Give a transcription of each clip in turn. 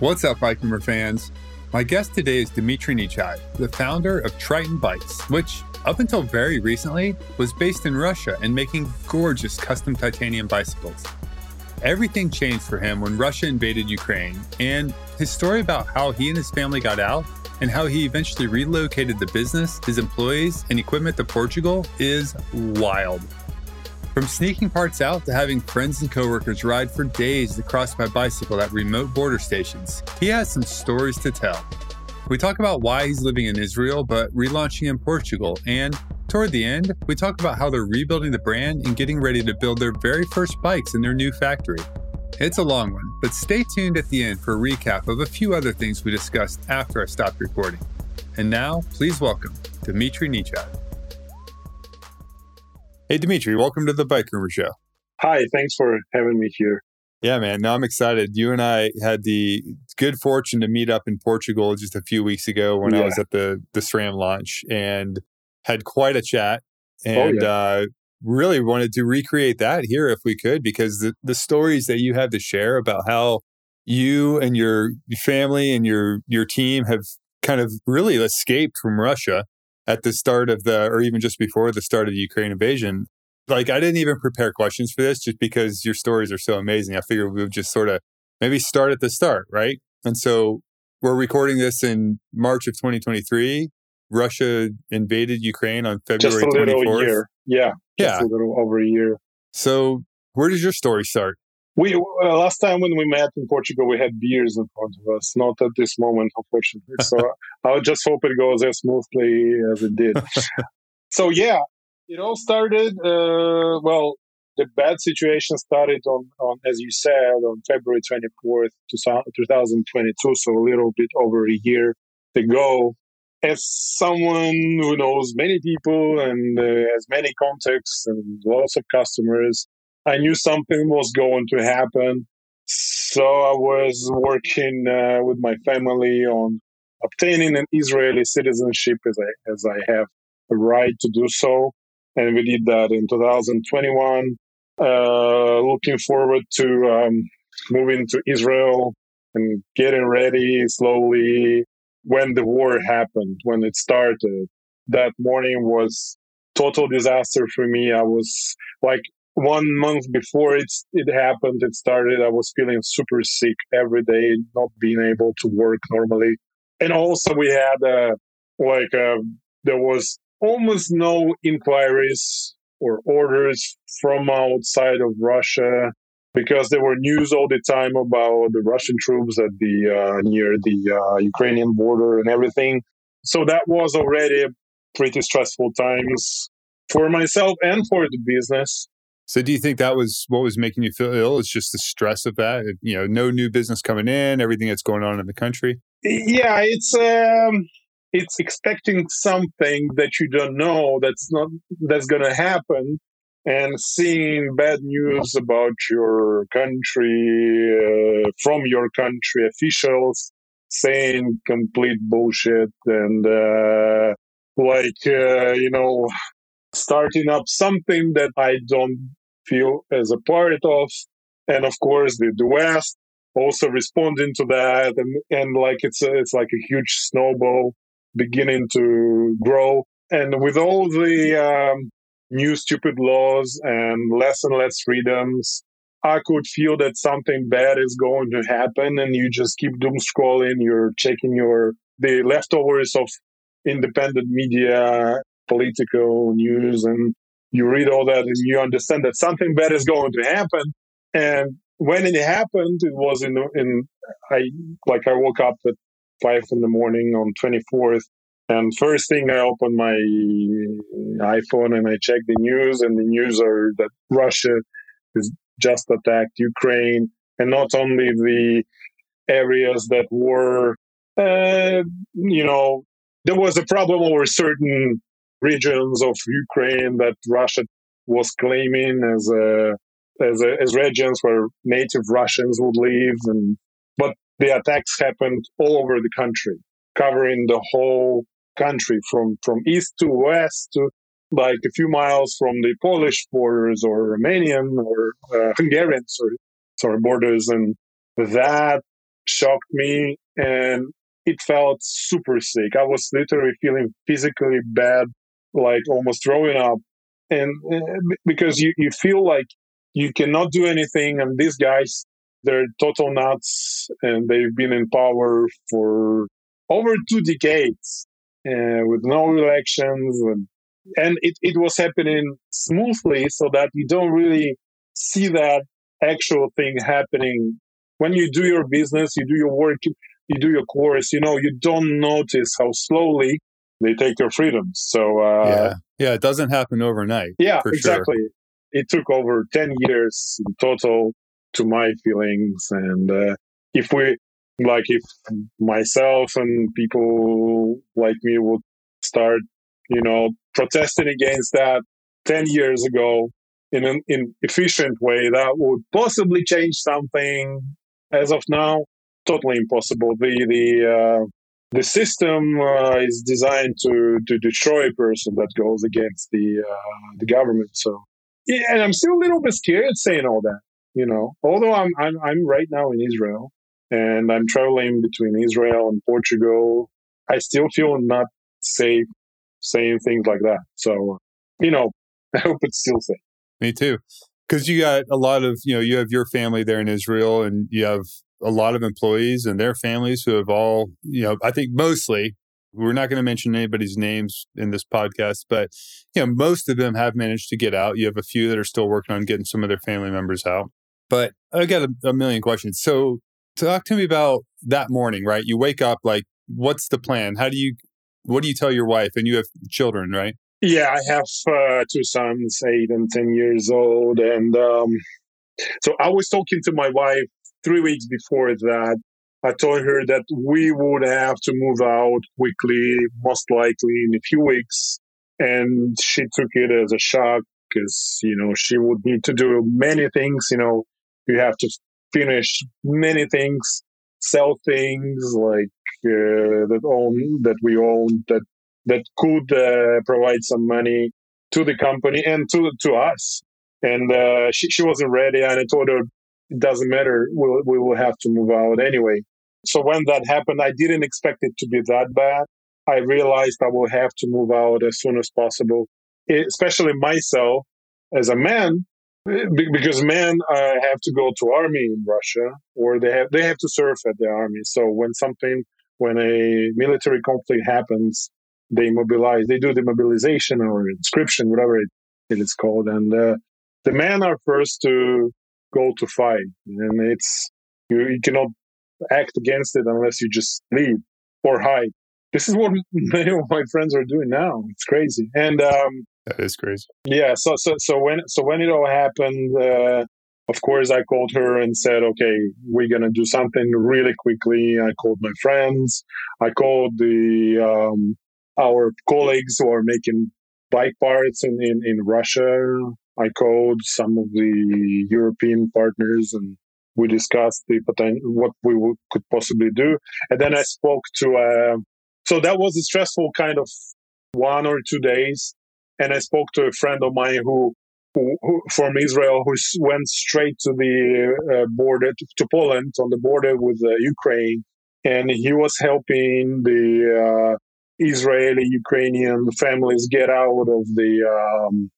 What's up, Bike Rumor fans? My guest today is Dmitry Nechaev, the founder of Triton Bikes, which, up until very recently, was based in Russia and making gorgeous custom titanium bicycles. Everything changed for him when Russia invaded Ukraine, and his story about how he and his family got out and how he eventually relocated the business, his employees, and equipment to Portugal is wild. From sneaking parts out to having friends and coworkers ride for days to cross by bicycle at remote border stations, he has some stories to tell. We talk about why he's living in Israel but relaunching in Portugal, and toward the end, we talk about how they're rebuilding the brand and getting ready to build their very first bikes in their new factory. It's a long one, but stay tuned at the end for a recap of a few other things we discussed after I stopped recording. And now, please welcome Dmitry Nechaev. Hey, Dmitry, welcome to the Bike Rumor Show. Hi, thanks for having me here. Yeah, man. No, I'm excited. You and I had the good fortune to meet up in Portugal just a few weeks ago when yeah. I was at the the SRAM launch and had quite a chat. And oh, yeah. uh, really wanted to recreate that here if we could, because the, the stories that you have to share about how you and your family and your your team have kind of really escaped from Russia at the start of the, or even just before the start of the Ukraine invasion. Like, I didn't even prepare questions for this just because your stories are so amazing. I figured we would just sort of maybe start at the start, right? And so we're recording this in March of 2023. Russia invaded Ukraine on February just a little 24th. Year. Yeah. Yeah. a little over a year. So, where does your story start? We uh, last time when we met in Portugal, we had beers in front of us. Not at this moment, unfortunately. So I just hope it goes as smoothly as it did. so yeah, it all started. Uh, well, the bad situation started on, on, as you said, on February twenty fourth, two thousand twenty two. So a little bit over a year ago. As someone who knows many people and uh, has many contacts and lots of customers, I knew something was going to happen. So I was working uh, with my family on obtaining an Israeli citizenship as I, as I have a right to do so. And we did that in 2021. Uh, looking forward to um, moving to Israel and getting ready slowly when the war happened, when it started. That morning was total disaster for me. I was like one month before it's it happened, it started, I was feeling super sick every day, not being able to work normally. And also we had uh, like uh, there was almost no inquiries or orders from outside of Russia because there were news all the time about the Russian troops at the uh, near the uh, Ukrainian border and everything. So that was already pretty stressful times for myself and for the business. So do you think that was what was making you feel ill? It's just the stress of that, you know, no new business coming in, everything that's going on in the country. Yeah, it's um, it's expecting something that you don't know that's not that's going to happen, and seeing bad news about your country uh, from your country officials saying complete bullshit and uh, like uh, you know starting up something that I don't feel as a part of. And of course, the, the West also responding to that. And, and like it's, a, it's like a huge snowball beginning to grow. And with all the um, new stupid laws and less and less freedoms, I could feel that something bad is going to happen and you just keep doom scrolling. You're checking your, the leftovers of independent media, political news and you read all that and you understand that something bad is going to happen. And when it happened, it was in, in, I, like I woke up at five in the morning on 24th. And first thing I opened my iPhone and I checked the news and the news are that Russia has just attacked Ukraine and not only the areas that were, uh, you know, there was a problem over certain regions of Ukraine that Russia was claiming as a, as, a, as regions where native Russians would live, and but the attacks happened all over the country, covering the whole country from from east to west to like a few miles from the Polish borders or Romanian or uh, Hungarian sorry, sorry borders, and that shocked me and it felt super sick. I was literally feeling physically bad, like almost throwing up. And uh, because you, you feel like you cannot do anything. And these guys, they're total nuts and they've been in power for over two decades uh, with no elections. And, and it, it was happening smoothly so that you don't really see that actual thing happening. When you do your business, you do your work, you do your course, you know, you don't notice how slowly they take your freedoms. So, uh, yeah. Yeah, it doesn't happen overnight. Yeah, exactly. Sure. It took over 10 years in total to my feelings. And uh, if we, like, if myself and people like me would start, you know, protesting against that 10 years ago in an in efficient way, that would possibly change something. As of now, totally impossible. The the uh, the system uh, is designed to to destroy a person that goes against the uh, the government. So yeah, and I'm still a little bit scared saying all that. You know, although I'm I'm I'm right now in Israel and I'm traveling between Israel and Portugal, I still feel not safe saying things like that. So you know, I hope it's still safe. Me too. Because you got a lot of, you know, you have your family there in Israel and you have a lot of employees and their families who have all, you know, I think mostly, we're not going to mention anybody's names in this podcast, but, you know, most of them have managed to get out. You have a few that are still working on getting some of their family members out. But I got a, a million questions. So talk to me about that morning, right? You wake up, like, what's the plan? How do you, what do you tell your wife? And you have children, right? Yeah, I have uh, two sons, eight and 10 years old. And um, so I was talking to my wife three weeks before that, I told her that we would have to move out quickly, most likely in a few weeks. And she took it as a shock because, you know, she would need to do many things. You know, you have to finish many things, sell things like uh, that own that we own that that could uh, provide some money to the company and to to us. And uh, she she wasn't ready, and I told her it doesn't matter. We'll, we will have to move out anyway. So when that happened, I didn't expect it to be that bad. I realized I will have to move out as soon as possible, especially myself as a man, because men uh, have to go to army in Russia or they have they have to serve at the army. So when something when a military conflict happens, they mobilize. They do the mobilization or inscription, whatever it, it is called, and uh, the men are first to go to fight, and it's you, you cannot act against it unless you just leave or hide. This is what many of my friends are doing now. It's crazy, and um, that is crazy. Yeah. So so so when so when it all happened, uh, of course I called her and said, "Okay, we're gonna do something really quickly." I called my friends. I called the um, our colleagues who are making bike parts in, in, in Russia I called some of the European partners and we discussed the potential, what we w- could possibly do. And then I spoke to, uh, so that was a stressful kind of one or two days. And I spoke to a friend of mine who, who, who from Israel, who went straight to the uh, border to, to, Poland on the border with uh, Ukraine. And he was helping the uh, Israeli Ukrainian families get out of the um,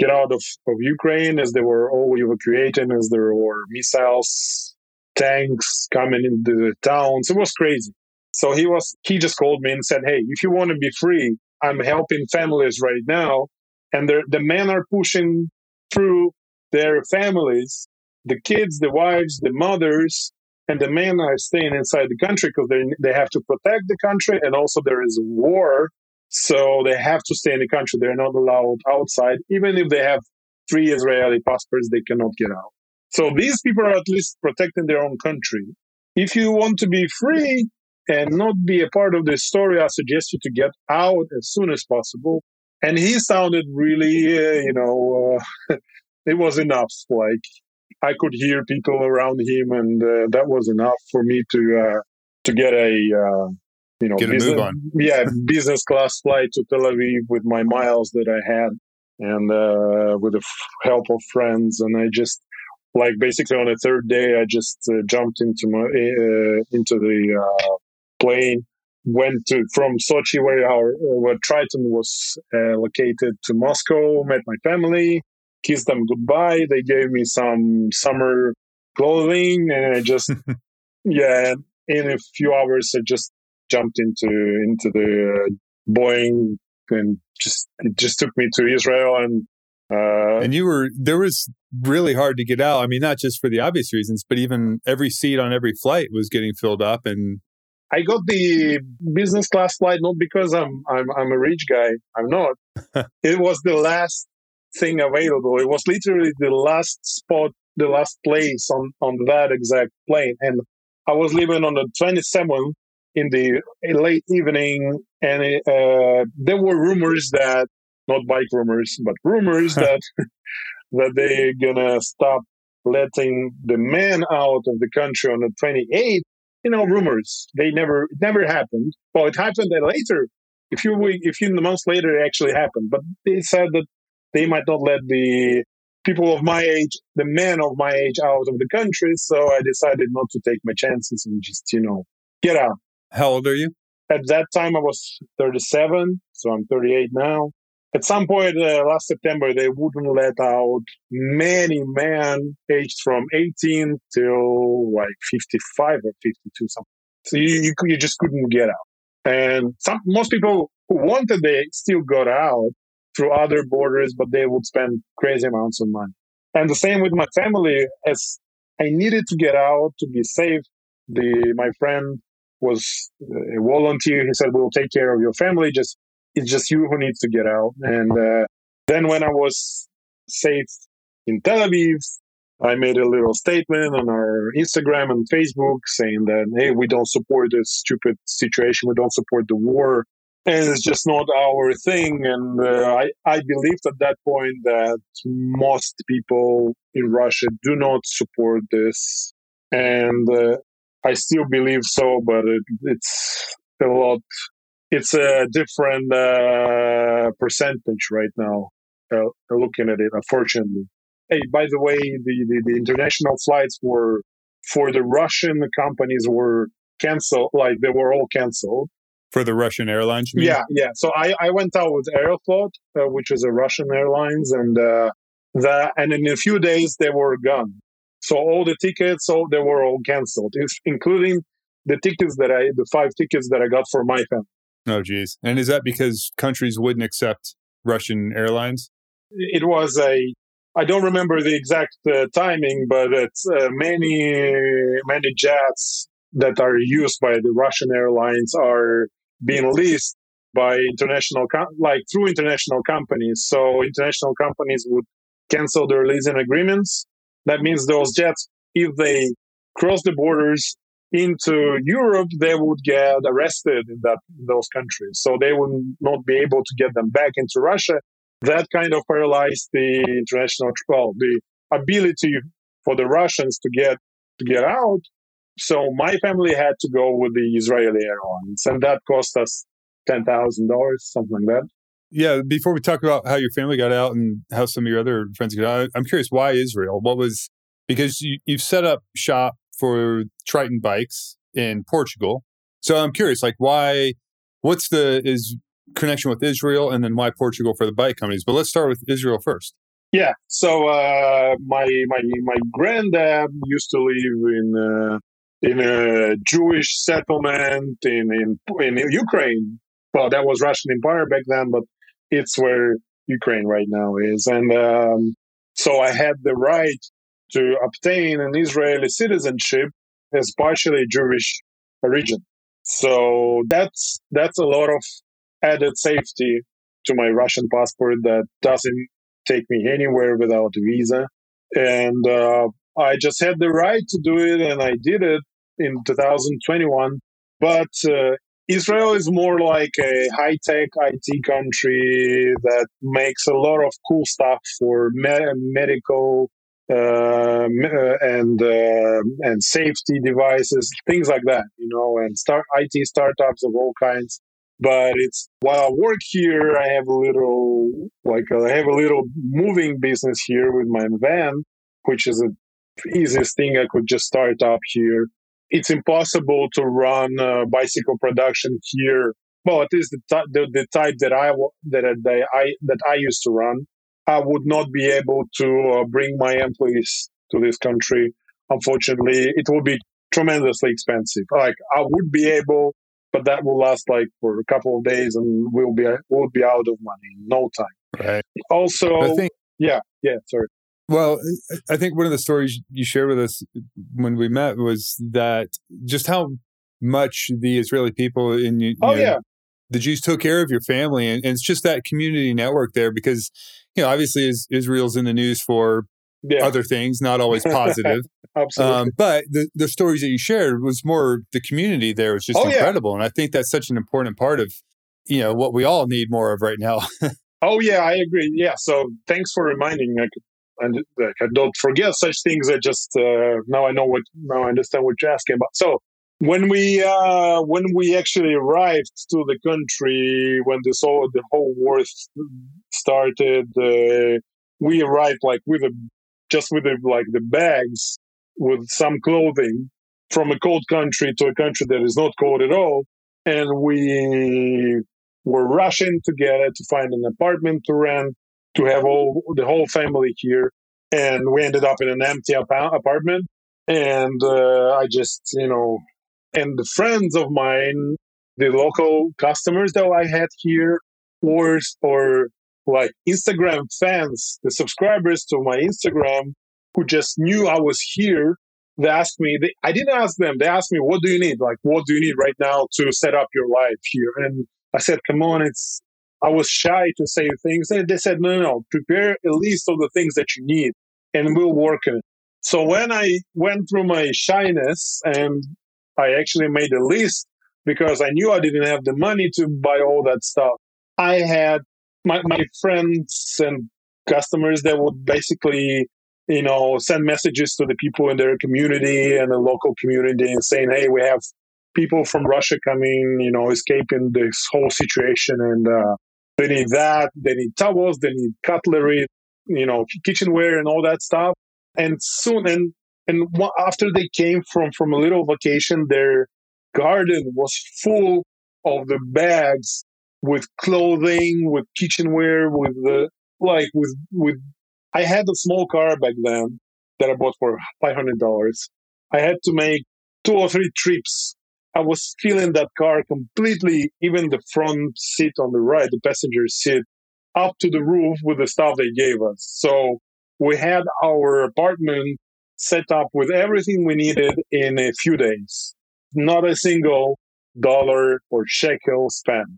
get out of, of Ukraine as they were all evacuating, as there were missiles, tanks coming into the towns. It was crazy. So he was he just called me and said, Hey, if you want to be free, I'm helping families right now. And the men are pushing through their families, the kids, the wives, the mothers, and the men are staying inside the country because they, they have to protect the country. And also there is war so they have to stay in the country. They're not allowed outside. Even if they have three Israeli passports, they cannot get out. So these people are at least protecting their own country. If you want to be free and not be a part of this story, I suggest you to get out as soon as possible. And he sounded really, uh, you know, uh, it was enough. Like I could hear people around him, and uh, that was enough for me to uh, to get a uh, you know, Get business, move on. yeah, business class flight to Tel Aviv with my miles that I had and uh, with the f- help of friends. And I just like basically on the third day, I just uh, jumped into my uh, into the uh, plane, went to from Sochi where our where Triton was uh, located to Moscow, met my family, kissed them goodbye. They gave me some summer clothing, and I just yeah, in a few hours I just jumped into into the uh, Boeing and just it just took me to Israel and uh, and you were there was really hard to get out. I mean, not just for the obvious reasons, but even every seat on every flight was getting filled up. And I got the business class flight not because I'm I'm I'm a rich guy. I'm not. it was the last thing available. It was literally the last spot, the last place on on that exact plane, and I was leaving on the 27th in the late evening, and uh, there were rumors that not bike rumors, but rumors that that they're gonna stop letting the men out of the country on the 28th. You know, rumors. They never, it never happened. Well, it happened later. If you, if you months later, it actually happened. But they said that they might not let the people of my age, the men of my age, out of the country. So I decided not to take my chances and just, you know, get out. How old are you? At that time, I was 37, so I'm 38 now. At some point uh, last September, they wouldn't let out many men aged from 18 till like 55 or 52 something. So you, you, you just couldn't get out. And some, most people who wanted, they still got out through other borders, but they would spend crazy amounts of money. And the same with my family, as I needed to get out to be safe. The my friend was a volunteer. He said, "We'll take care of your family. Just it's just you who needs to get out." And uh, then when I was safe in Tel Aviv, I made a little statement on our Instagram and Facebook saying that hey, we don't support this stupid situation. We don't support the war, and it's just not our thing. And uh, I I believed at that point that most people in Russia do not support this, and uh, I still believe so, but it, it's a lot. It's a different uh, percentage right now. Uh, looking at it, unfortunately. Hey, by the way, the, the, the, international flights were for the Russian companies were canceled. Like they were all canceled for the Russian airlines. Yeah, yeah. So I, I went out with Aeroflot, uh, which is a Russian airlines, and uh, that and in a few days they were gone. So all the tickets, all they were all canceled, including the tickets that I, the five tickets that I got for my family. Oh, geez. And is that because countries wouldn't accept Russian airlines? It was a, I don't remember the exact uh, timing, but it's uh, many, many jets that are used by the Russian airlines are being leased by international, com- like through international companies. So international companies would cancel their leasing agreements that means those jets, if they cross the borders into Europe, they would get arrested in that in those countries. So they would not be able to get them back into Russia. That kind of paralyzed the international well, the ability for the Russians to get to get out. So my family had to go with the Israeli airlines, and that cost us ten thousand dollars, something like that. Yeah, before we talk about how your family got out and how some of your other friends got out, I'm curious why Israel? What was because you, you've set up shop for Triton bikes in Portugal. So I'm curious, like why what's the is connection with Israel and then why Portugal for the bike companies? But let's start with Israel first. Yeah. So uh, my my my granddad used to live in uh, in a Jewish settlement in in in Ukraine. Well, that was Russian Empire back then, but it's where Ukraine right now is. And um, so I had the right to obtain an Israeli citizenship as partially Jewish origin. So that's that's a lot of added safety to my Russian passport that doesn't take me anywhere without a visa. And uh, I just had the right to do it, and I did it in 2021. But uh, Israel is more like a high tech IT country that makes a lot of cool stuff for me- medical uh, and uh, and safety devices, things like that, you know, and start IT startups of all kinds. But it's while I work here, I have a little like I have a little moving business here with my van, which is the easiest thing I could just start up here. It's impossible to run uh, bicycle production here. Well, at least the, t- the, the type that I that I that I used to run, I would not be able to uh, bring my employees to this country. Unfortunately, it will be tremendously expensive. Like I would be able, but that will last like for a couple of days, and we'll be we'll be out of money in no time. Right. Also, yeah, yeah. Sorry. Well, I think one of the stories you shared with us when we met was that just how much the Israeli people in you, oh know, yeah the Jews took care of your family, and, and, it's just that community network there because you know obviously Israel's in the news for yeah. other things, not always positive. Absolutely. Um, but the, the stories that you shared was more the community there was just oh, incredible. Yeah. And I think that's such an important part of, you know, what we all need more of right now. oh, yeah, I agree. Yeah. So thanks for reminding me. And like, I don't forget such things. I just, uh, now I know what, now I understand what you're asking about. So when we, uh, when we actually arrived to the country, when this all, the whole war started, uh, we arrived like with a just with like the bags with some clothing from a cold country to a country that is not cold at all. And we were rushing together to find an apartment to rent, to have all the whole family here. And we ended up in an empty apartment. And uh, I just, you know, and the friends of mine, the local customers that I had here, or, or like Instagram fans, the subscribers to my Instagram who just knew I was here. They asked me, they, I didn't ask them. They asked me, what do you need? Like, what do you need right now to set up your life here? And I said, come on, it's, I was shy to say things. And they said, no, no, no, prepare a list of the things that you need and we'll work on it. So when I went through my shyness and I actually made a list because I knew I didn't have the money to buy all that stuff. I had my, my friends and customers that would basically, you know, send messages to the people in their community and the local community and saying, hey, we have people from Russia coming, you know, escaping this whole situation and uh, they need that, they need towels, they need cutlery, you know, kitchenware and all that stuff. And soon, and and after they came from from a little vacation, their garden was full of the bags with clothing, with kitchenware, with the like with with. I had a small car back then that I bought for five hundred dollars. I had to make two or three trips. I was filling that car completely, even the front seat on the right, the passenger seat, up to the roof with the stuff they gave us. So we had our apartment set up with everything we needed in a few days. Not a single dollar or shekel spent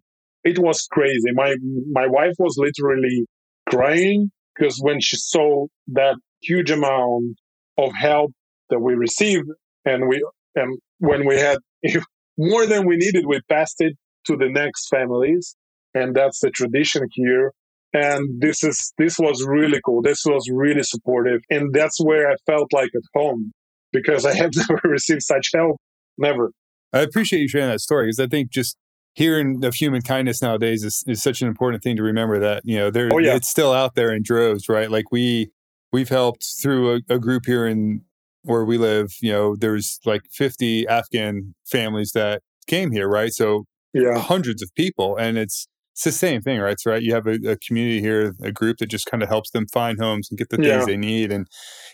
it was crazy. My my wife was literally crying because when she saw that huge amount of help that we received, and we and when we had more than we needed, we passed it to the next families, and that's the tradition here. And this is this was really cool. This was really supportive, and that's where I felt like at home because I have never received such help, never. I appreciate you sharing that story because I think just hearing of human kindness nowadays is, is such an important thing to remember that you know there oh, yeah. it's still out there in droves right like we we've helped through a, a, group here in where we live you know there's like 50 afghan families that came here right so yeah hundreds of people and it's it's the same thing right so right you have a, a community here a group that just kind of helps them find homes and get the things yeah. they need and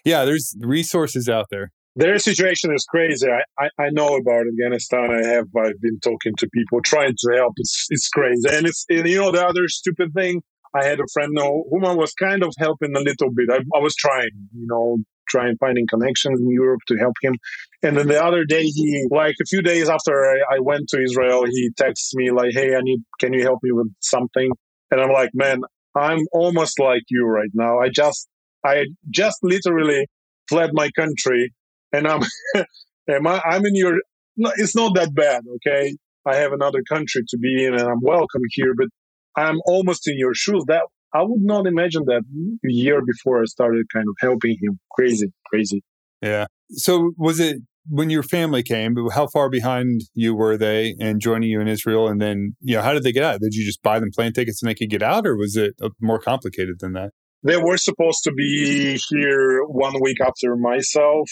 yeah there's resources out there their situation is crazy. I, I, I, know about Afghanistan. I have I've been talking to people trying to help. It's it's crazy, and it's and you know the other stupid thing. I had a friend know whom I was kind of helping a little bit. I, I was trying, you know, trying finding connections in Europe to help him. And then the other day, he like a few days after I, I went to Israel, he texts me like, "Hey, I need, can you help me with something?" And I'm like, "Man, I'm almost like you right now. I just I just literally fled my country and I'm, I'm in your, it's not that bad, okay? I have another country to be in and I'm welcome here, but I'm almost in your shoes. That I would not imagine that a year before I started kind of helping him. Crazy, crazy. Yeah. So was it when your family came, how far behind you were they in joining you in Israel? And then, you know, how did they get out? Did you just buy them plane tickets and they could get out or was it uh, more complicated than that? They were supposed to be here one week after myself.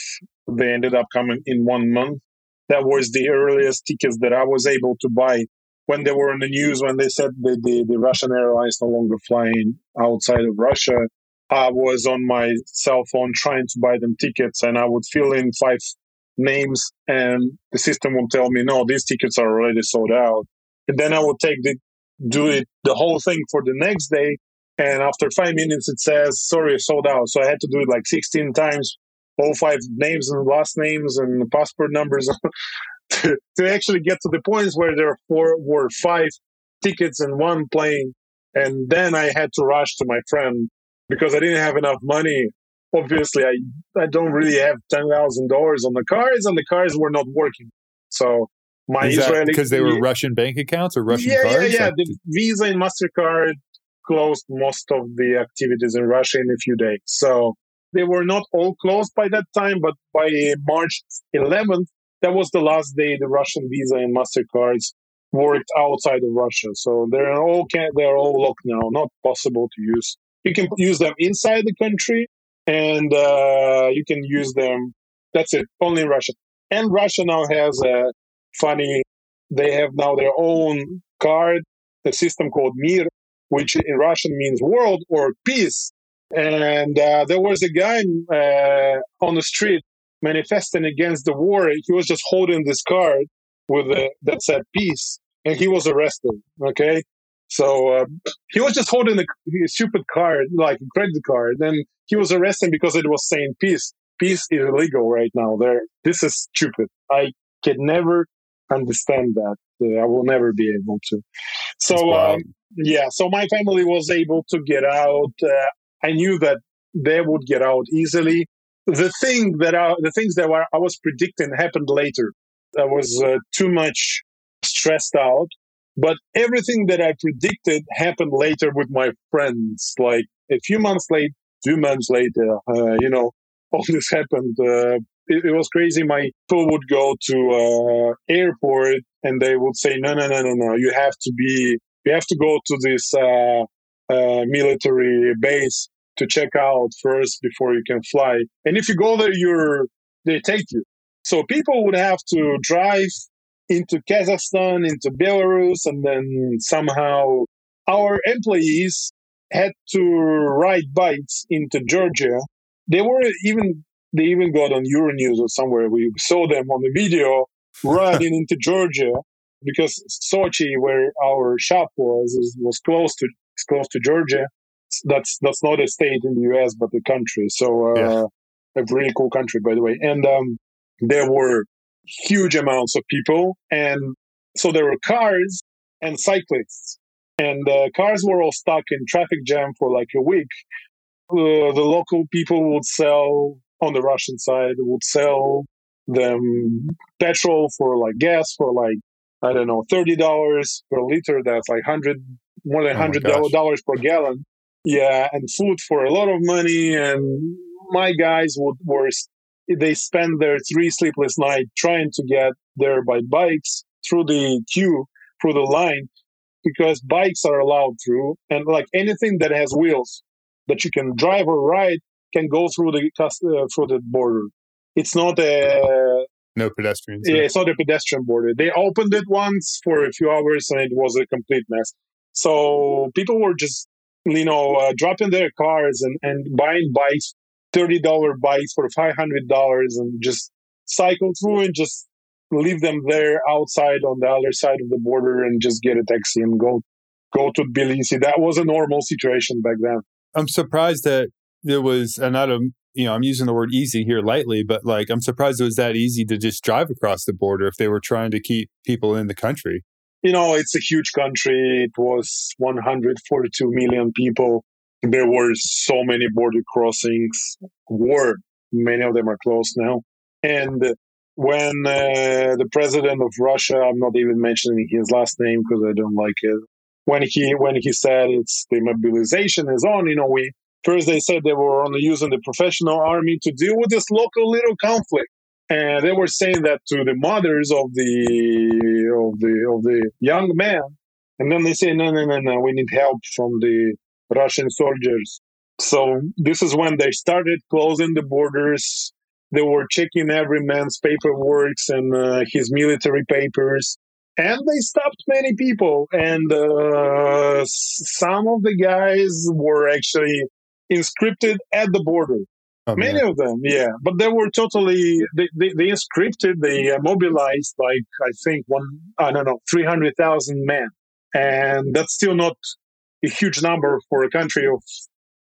They ended up coming in one month. That was the earliest tickets that I was able to buy when they were in the news when they said that the, the Russian airlines no longer flying outside of Russia. I was on my cell phone trying to buy them tickets and I would fill in five names and the system would tell me, no, these tickets are already sold out. And then I would take the, do it, the whole thing for the next day. And after five minutes, it says, sorry, sold out. So I had to do it like 16 times, all five names and last names and passport numbers to, to actually get to the points where there four, were five tickets in one plane. And then I had to rush to my friend because I didn't have enough money. Obviously, I, I don't really have $10,000 on the cards, and the cards were not working. So my Is Israeli. because they were Russian bank accounts or Russian yeah, cards? Yeah, yeah, Like, The Visa and MasterCard closed most of the activities in Russia in a few days. So they were not all closed by that time, but by March 11th, that was the last day the Russian Visa and MasterCards worked outside of Russia. So they're all they're all locked now, not possible to use. You can use them inside the country, and uh, you can use them. That's it, only in Russia. And Russia now has a funny. They have now their own card, a system called Mir, which in Russian means world or peace. And uh, there was a guy uh, on the street manifesting against the war. He was just holding this card with a, that said peace, and he was arrested. Okay, so uh, he was just holding a, a stupid card, like a credit card, and he was arrested because it was saying peace. Peace is illegal right now. There, this is stupid. I can never understand that. Uh, I will never be able to. So um, yeah, so my family was able to get out. Uh, I knew that they would get out easily. The thing that I, the things that I was predicting happened later. I was uh, too much stressed out, but everything that I predicted happened later with my friends. Like a few months late, two months later, uh, you know, all this happened. Uh, it, it was crazy. My people would go to uh, airport and they would say, "No, no, no, no, no! You have to be, you have to go to this uh, uh, military base to check out first before you can fly. And if you go there, you're they take you. So people would have to drive into Kazakhstan, into Belarus, and then somehow our employees had to ride bikes into Georgia. They were even they even got on Euronews or somewhere. We saw them on the video riding into Georgia because Sochi, where our shop was, was close to close to Georgia. That's that's not a state in the U.S. but a country. So uh, Yeah. a really cool country, by the way. And um, there were huge amounts of people, and so there were cars and cyclists, and uh, cars were all stuck in traffic jam for like a week. Uh, the local people would sell on the Russian side would sell them petrol for like gas for like I don't know thirty dollars per liter. That's like hundred more than Oh hundred dollars per gallon. Yeah, and food for a lot of money. And my guys would were they spend their three sleepless nights trying to get there by bikes through the queue through the line because bikes are allowed through and like anything that has wheels that you can drive or ride can go through the uh, through the border. It's not a No pedestrians. yeah, it's not a pedestrian border. They opened it once for a few hours and it was a complete mess. So people were just, you know, uh, dropping their cars and, and buying bikes, $30 bikes for $500 and just cycle through and just leave them there outside on the other side of the border and just get a taxi and go go to Tbilisi. That was a normal situation back then. I'm surprised that there was, and you know, I'm using the word easy here lightly, but like, I'm surprised it was that easy to just drive across the border if they were trying to keep people in the country. You know, it's a huge country. It was 142 million people. There were so many border crossings. Were many of them are closed now. And when uh, the president of Russia, I'm not even mentioning his last name because I don't like it. When he when he said it's the mobilization is on, you know, we first they said they were only using the professional army to deal with this local little conflict and they were saying that to the mothers of the of the of the young men and then they say no no no no we need help from the russian soldiers So this is when they started closing the borders. They were checking every man's paperwork and uh, his military papers. And they stopped many people. And uh, some of the guys were actually inscripted at the border. Oh, Many of them, yeah, but they were totally they they, they inscripted, they uh, mobilized like I think one I don't know three hundred thousand men, and that's still not a huge number for a country of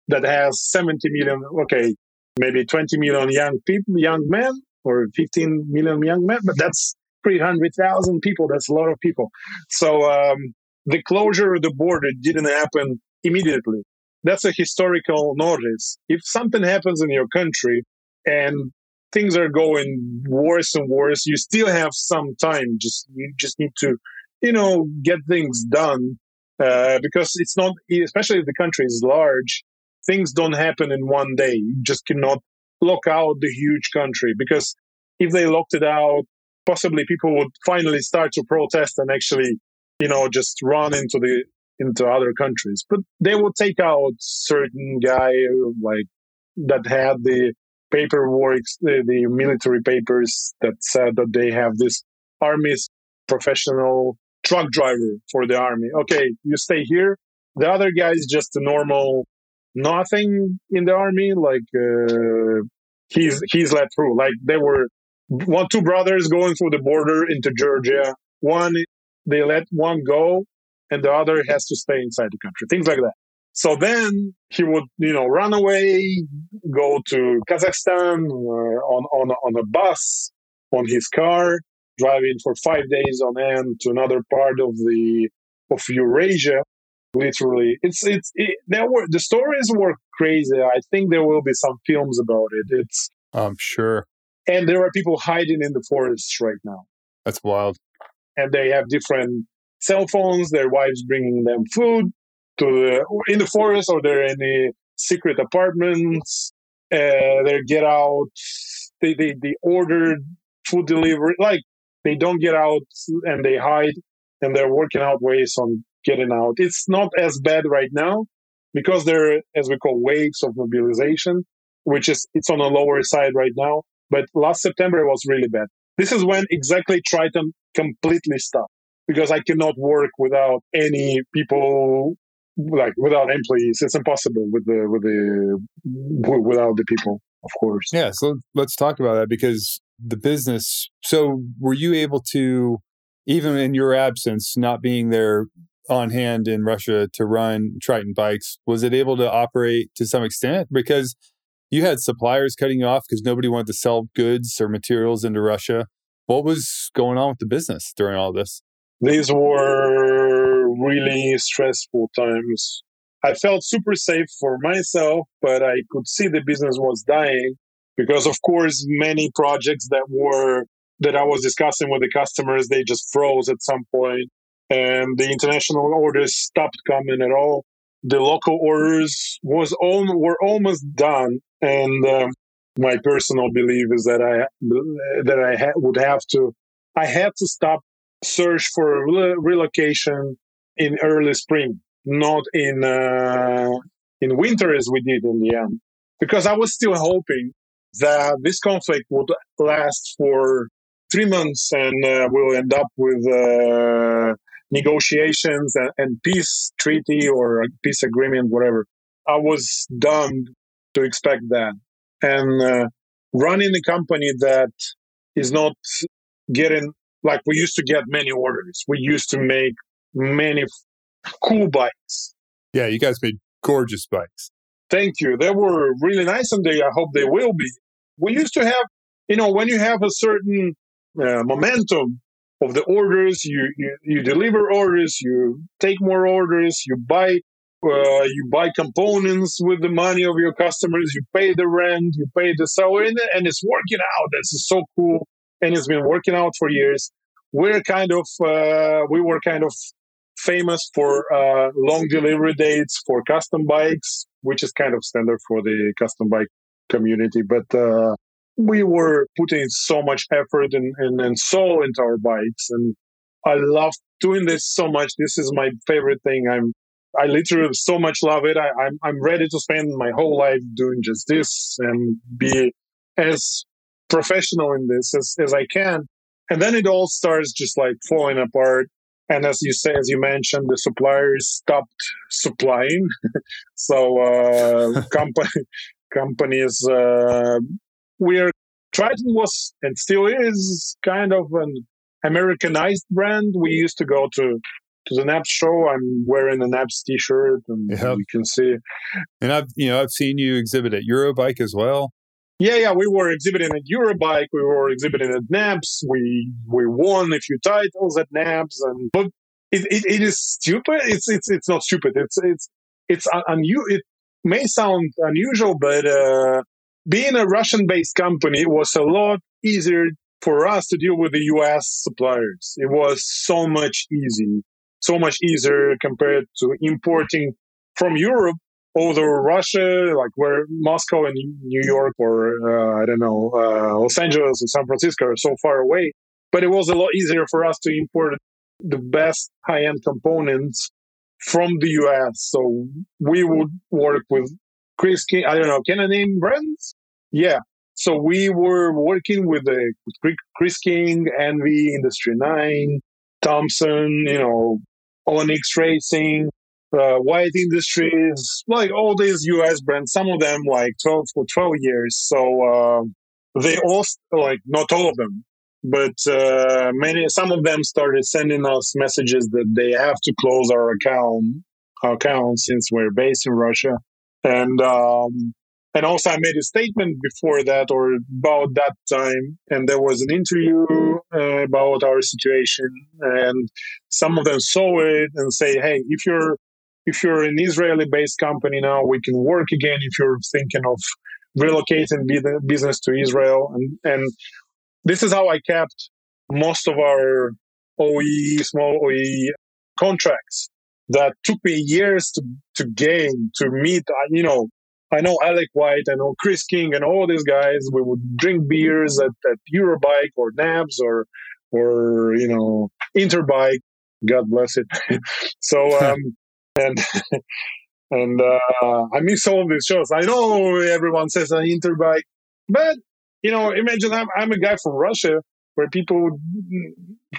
that has seventy million. Okay, maybe twenty million young people, young men, or fifteen million young men, but that's three hundred thousand people. That's a lot of people. So um, the closure of the border didn't happen immediately that's a historical notice. If something happens in your country and things are going worse and worse, you still have some time. Just you just need to, you know, get things done uh, because it's not, especially if the country is large. Things don't happen in one day. You just cannot lock out the huge country because if they locked it out, possibly people would finally start to protest and actually, you know, just run into the into other countries. But they will take out certain guy like that had the paperwork, the, the military papers that said that they have this army's professional truck driver for the army. Okay, you stay here. The other guy is just a normal nothing in the army. Like uh, he's he's let through. Like they were one two brothers going through the border into Georgia. One they let one go and the other has to stay inside the country, things like that. So then he would, you know, run away, go to Kazakhstan uh, on, on, on a bus, on his car, driving for five days on end to another part of the, of Eurasia. Literally, it's, it's, it, there were, the stories were crazy. I think there will be some films about it. It's, I'm sure. And there are people hiding in the forests right now. That's wild. And they have different cell phones, their wives bringing them food to the, in the forest, or they're in the secret apartments. Uh, they get out. They, they they ordered food delivery. Like they don't get out and they hide, and they're working out ways on getting out. It's not as bad right now because there, as we call waves of mobilization, which is it's on the lower side right now. But last September it was really bad. This is when exactly Triton completely stopped because I cannot work without any people like without employees. It's impossible with the with the without the people of course. Yeah so let's talk about that because the business so were you able to even in your absence not being there on hand in russia to run triton bikes was it able to operate to some extent? Because you had suppliers cutting you off because nobody wanted to sell goods or materials into russia. What was going on with the business during all this these were really stressful times. I felt super safe for myself, but I could see the business was dying because, of course, many projects that were that I was discussing with the customers, they just froze at some point, and the international orders stopped coming at all. The local orders was all, were almost done, and um, my personal belief is that I that I ha- would have to I had to stop search for relocation in early spring, not in uh, in winter as we did in the end, because I was still hoping that this conflict would last for three months and uh, we'll end up with uh, negotiations and, and, peace treaty or peace agreement, whatever. I was dumb to expect that. And uh, running a company that is not getting like we used to get many orders. We used to make many cool bikes. Yeah, you guys made gorgeous bikes. Thank you. They were really nice, and they I hope they will be. We used to have, you know, when you have a certain uh, momentum of the orders, you, you you deliver orders, you take more orders, you buy uh, you buy components with the money of your customers, you pay the rent, you pay the so and, and it's working out. That's so cool, and it's been working out for years we're kind of uh, we were kind of famous for uh, long delivery dates for custom bikes, which is kind of standard for the custom bike community. But uh, we were putting so much effort and, and, and soul into our bikes, and I love doing this so much. This is my favorite thing. I'm I literally so much love it. I, I'm I'm ready to spend my whole life doing just this and be as professional in this as, as I can. And then it all starts just like falling apart. And as you say, as you mentioned, the suppliers stopped supplying. so uh, company companies uh, we're Triton was and still is kind of an Americanized brand. We used to go to to the NAHBS show. I'm wearing a NAHBS t-shirt, and yep. you can see. And I've you know I've seen you exhibit at Eurobike as well. Yeah, yeah, we were exhibiting at Eurobike. We were exhibiting at NAHBS. We we won a few titles at NAHBS, and but it, it, it is stupid. It's it's it's not stupid. It's it's it's unusual. It may sound unusual, but uh, being a Russian-based company was a lot easier for us to deal with the US suppliers. It was so much easy, so much easier compared to importing from Europe over Russia, like where Moscow and New York or uh, I don't know, uh, Los Angeles or San Francisco are so far away. But it was a lot easier for us to import the best high-end components from the US. So we would work with Chris King. I don't know, can I name brands? Yeah. So we were working with the with Chris King, ENVE, Industry Nine, Thomson, you know, Onyx Racing, uh, White Industries, like all these US brands. Some of them like twelve for twelve years. So uh, they all like not all of them, but uh, many. Some of them started sending us messages that they have to close our account our account since we're based in Russia, and um, and also, I made a statement before that or about that time, and there was an interview uh, about our situation, and some of them saw it and say, "Hey, if you're if you're an Israeli-based company now, we can work again. If you're thinking of relocating business to Israel, and and this is how I kept most of our OE small OE contracts that took me years to to gain to meet. You know, I know Alec White, I know Chris King, and all these guys. We would drink beers at, at Eurobike or NAHBS or or you know Interbike. God bless it. so um, and and uh, I miss all these shows. I know everyone says an Interbike, but you know, imagine I'm I'm a guy from Russia where people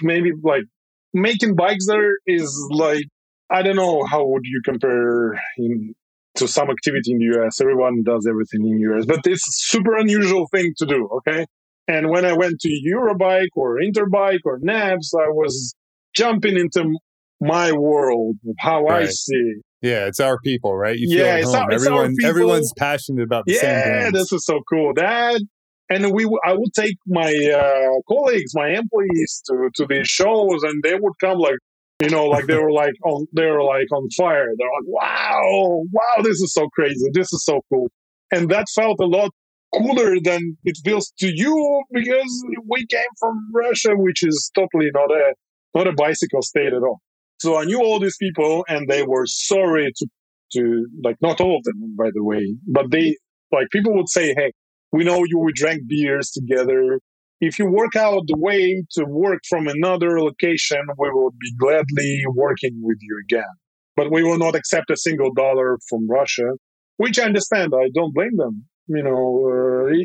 maybe like making bikes there is like I don't know how would you compare in to some activity in the US. Everyone does everything in the US, but it's super unusual thing to do. Okay. And when I went to Eurobike or Interbike or NAHBS, I was jumping into my world of how right. I see. Yeah, it's our people, right? You yeah, it's our, it's Everyone, everyone's passionate about the yeah, same Yeah, this is so cool. That and we, I would take my uh, colleagues, my employees to to these shows, and they would come like, you know, like they were like on, they were like on fire. They're like, wow, wow, this is so crazy. This is so cool. And that felt a lot cooler than it feels to you because we came from Russia, which is totally not a, not a bicycle state at all. So I knew all these people and they were sorry to, to like, not all of them, by the way, but they, like people would say, Hey, we know you, we drank beers together if you work out the way to work from another location, we will be gladly working with you again. But we will not accept a single dollar from Russia, which I understand. I don't blame them. You know, uh,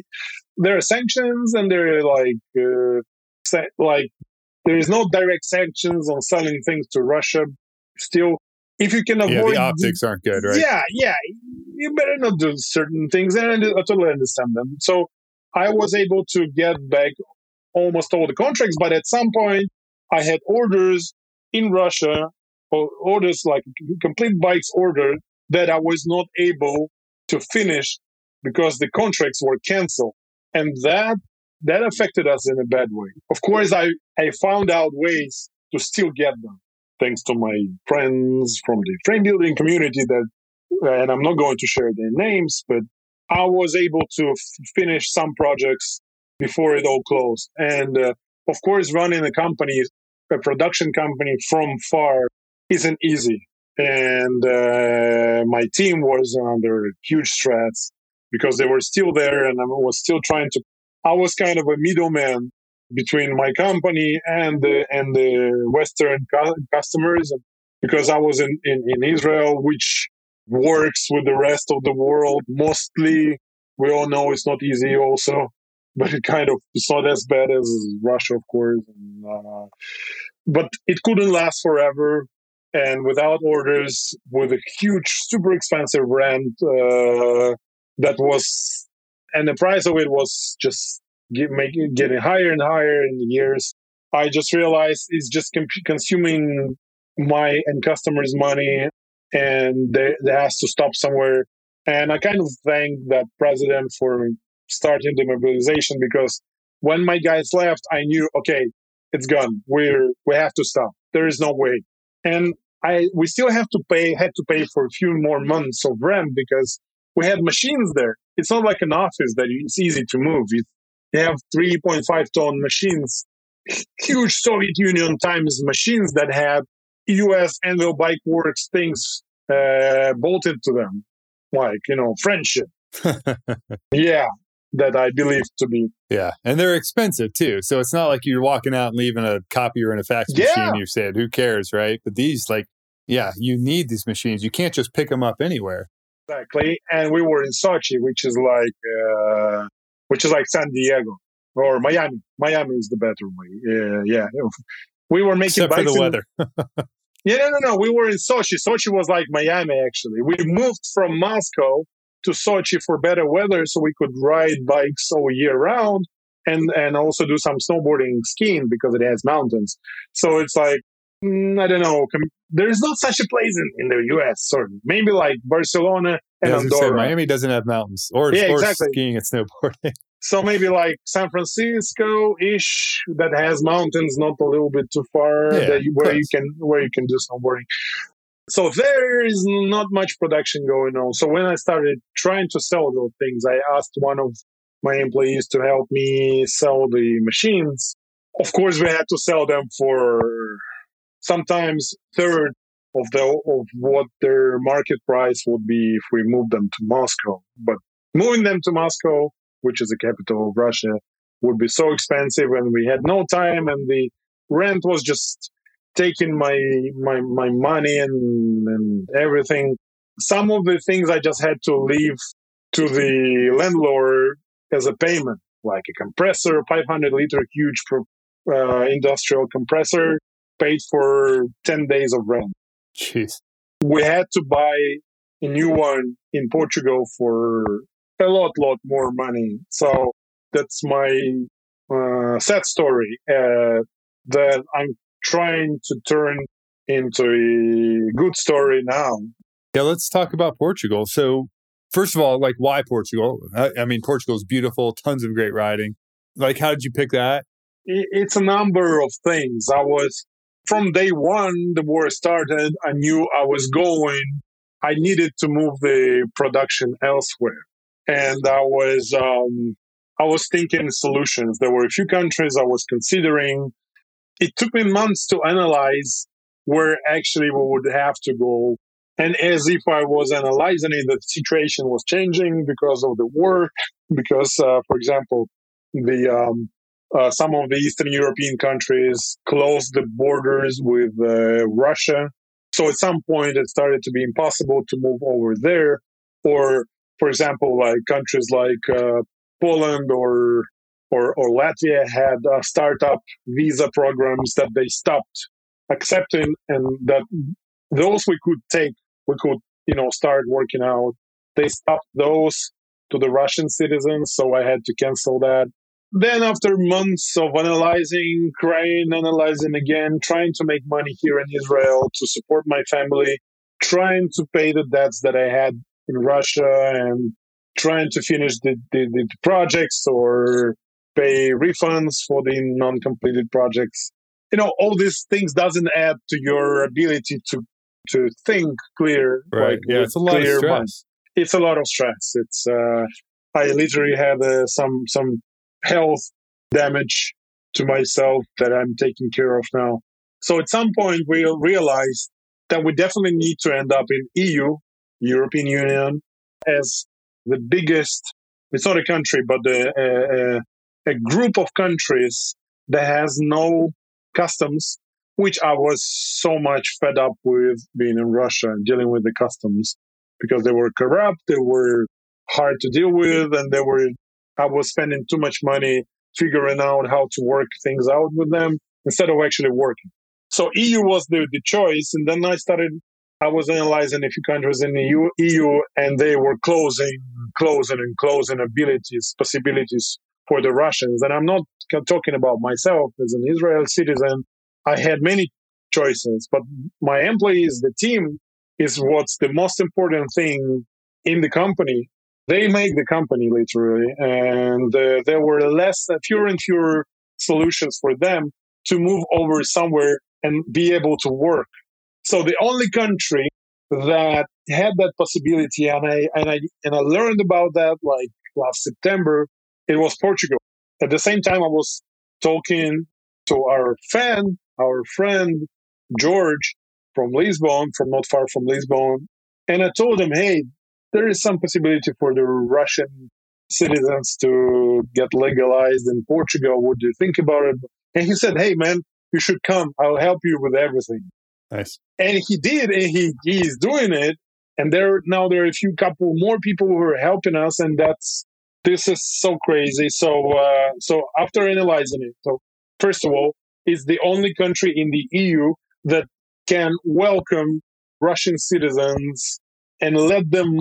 there are sanctions and there are like, uh, like, there is no direct sanctions on selling things to Russia. Still, if you can avoid yeah, the optics aren't good, right? Yeah, yeah, you better not do certain things, and I totally understand them. So I was able to get back almost all the contracts, but at some point I had orders in Russia, or orders like complete bikes ordered that I was not able to finish because the contracts were canceled. And that that affected us in a bad way. Of course, I, I found out ways to still get them, thanks to my friends from the frame building community that, and I'm not going to share their names, but I was able to f- finish some projects before it all closed. And uh, of course, running a company, a production company from far isn't easy. And uh, my team was under huge stress because they were still there and I was still trying to, I was kind of a middleman between my company and the, and the Western cu- customers. because I was in, in, in Israel, which works with the rest of the world. Mostly, we all know it's not easy also, but it kind of, it's not as bad as Russia, of course. And, uh, but it couldn't last forever. And without orders, with a huge, super expensive rent, uh, that was, and the price of it was just get, making, getting higher and higher in the years. I just realized it's just consuming my and customers' money, and they has to stop somewhere. And I kind of thank that president for starting the mobilization because when my guys left, I knew okay, it's gone. We're we have to stop. There is no way. And I we still have to pay had to pay for a few more months of rent because we had machines there. It's not like an office that it's easy to move. You have 3.5 ton machines, huge Soviet Union times machines that had US Anvil Bike Works things uh, bolted to them, like, you know, friendship. yeah, that I believe to be. Yeah, and they're expensive too. So it's not like you're walking out and leaving a copier in a fax yeah. machine. You said, who cares, right? But these, like, yeah, you need these machines. You can't just pick them up anywhere. Exactly. And we were in Sochi, which is like, uh, which is like San Diego or Miami. Miami is the better way. Yeah, yeah. We were making Except for the in, weather. yeah, no, no, no. We were in Sochi. Sochi was like Miami, actually. We moved from Moscow to Sochi for better weather so we could ride bikes all year round and, and also do some snowboarding skiing because it has mountains. So it's like, mm, I don't know. There's not such a place in, in the US, of. Maybe like Barcelona and yeah, Andorra. Say, Miami doesn't have mountains or, yeah, or exactly. skiing and snowboarding. So maybe like San Francisco ish that has mountains, not a little bit too far, yeah, you, where you can where you can do snowboarding. So there is not much production going on. So when I started trying to sell those things, I asked one of my employees to help me sell the machines. Of course, we had to sell them for sometimes third of the of what their market price would be if we moved them to Moscow. But moving them to Moscow which is the capital of Russia, would be so expensive and we had no time and the rent was just taking my my my money and, and everything. Some of the things I just had to leave to the landlord as a payment, like a compressor, 500 liter huge uh, industrial compressor, paid for 10 days of rent. Jeez. We had to buy a new one in Portugal for a lot, lot more money. So that's my uh, sad story uh, that I'm trying to turn into a good story now. Yeah, let's talk about Portugal. So, first of all, like, why Portugal? I, I mean, Portugal is beautiful, tons of great riding. Like, how did you pick that? It's a number of things. I was, from day one, the war started, I knew I was going. I needed to move the production elsewhere and I was um, I was thinking solutions. There were a few countries I was considering. It took me months to analyze where actually we would have to go. And as if I was analyzing it, the situation was changing because of the war. Because, uh, for example, the um, uh, some of the Eastern European countries closed the borders with uh, Russia. So at some point, it started to be impossible to move over there, or for example, like countries like uh, Poland or, or, or Latvia had startup visa programs that they stopped accepting, and that those we could take, we could you know start working out. They stopped those to the Russian citizens, so I had to cancel that. Then, after months of analyzing, crying, analyzing again, trying to make money here in Israel to support my family, trying to pay the debts that I had in Russia and trying to finish the, the, the projects or pay refunds for the non-completed projects. You know, all these things doesn't add to your ability to to think clear. Right. Like, yeah, it's a lot of stress. Mind. It's a lot of stress. It's uh, I literally had uh, some some health damage to myself that I'm taking care of now. So at some point we realized that we definitely need to end up in EU European Union as the biggest, it's not a country, but a, a, a group of countries that has no customs which I was so much fed up with being in Russia and dealing with the customs because they were corrupt, they were hard to deal with, and they were, I was spending too much money figuring out how to work things out with them instead of actually working. So EU was the, the choice. And then I started, I was analyzing a few countries in the EU, EU and they were closing, closing and closing abilities, possibilities for the Russians. And I'm not talking about myself as an Israel citizen. I had many choices, but my employees, the team is what's the most important thing in the company. They make the company literally, and uh, there were less, uh, fewer and fewer solutions for them to move over somewhere and be able to work. So the only country that had that possibility, and I and I and I learned about that like last September, it was Portugal. At the same time, I was talking to our fan, our friend George from Lisbon, from not far from Lisbon, and I told him, "Hey, there is some possibility for the Russian citizens to get legalized in Portugal. What do you think about it?" And he said, "Hey, man, you should come. I'll help you with everything." Nice. And he did, and he he's doing it. And there now there are a few couple more people who are helping us, and that's this is so crazy. So, uh, so after analyzing it, so first of all, it's the only country in the EU that can welcome Russian citizens and let them,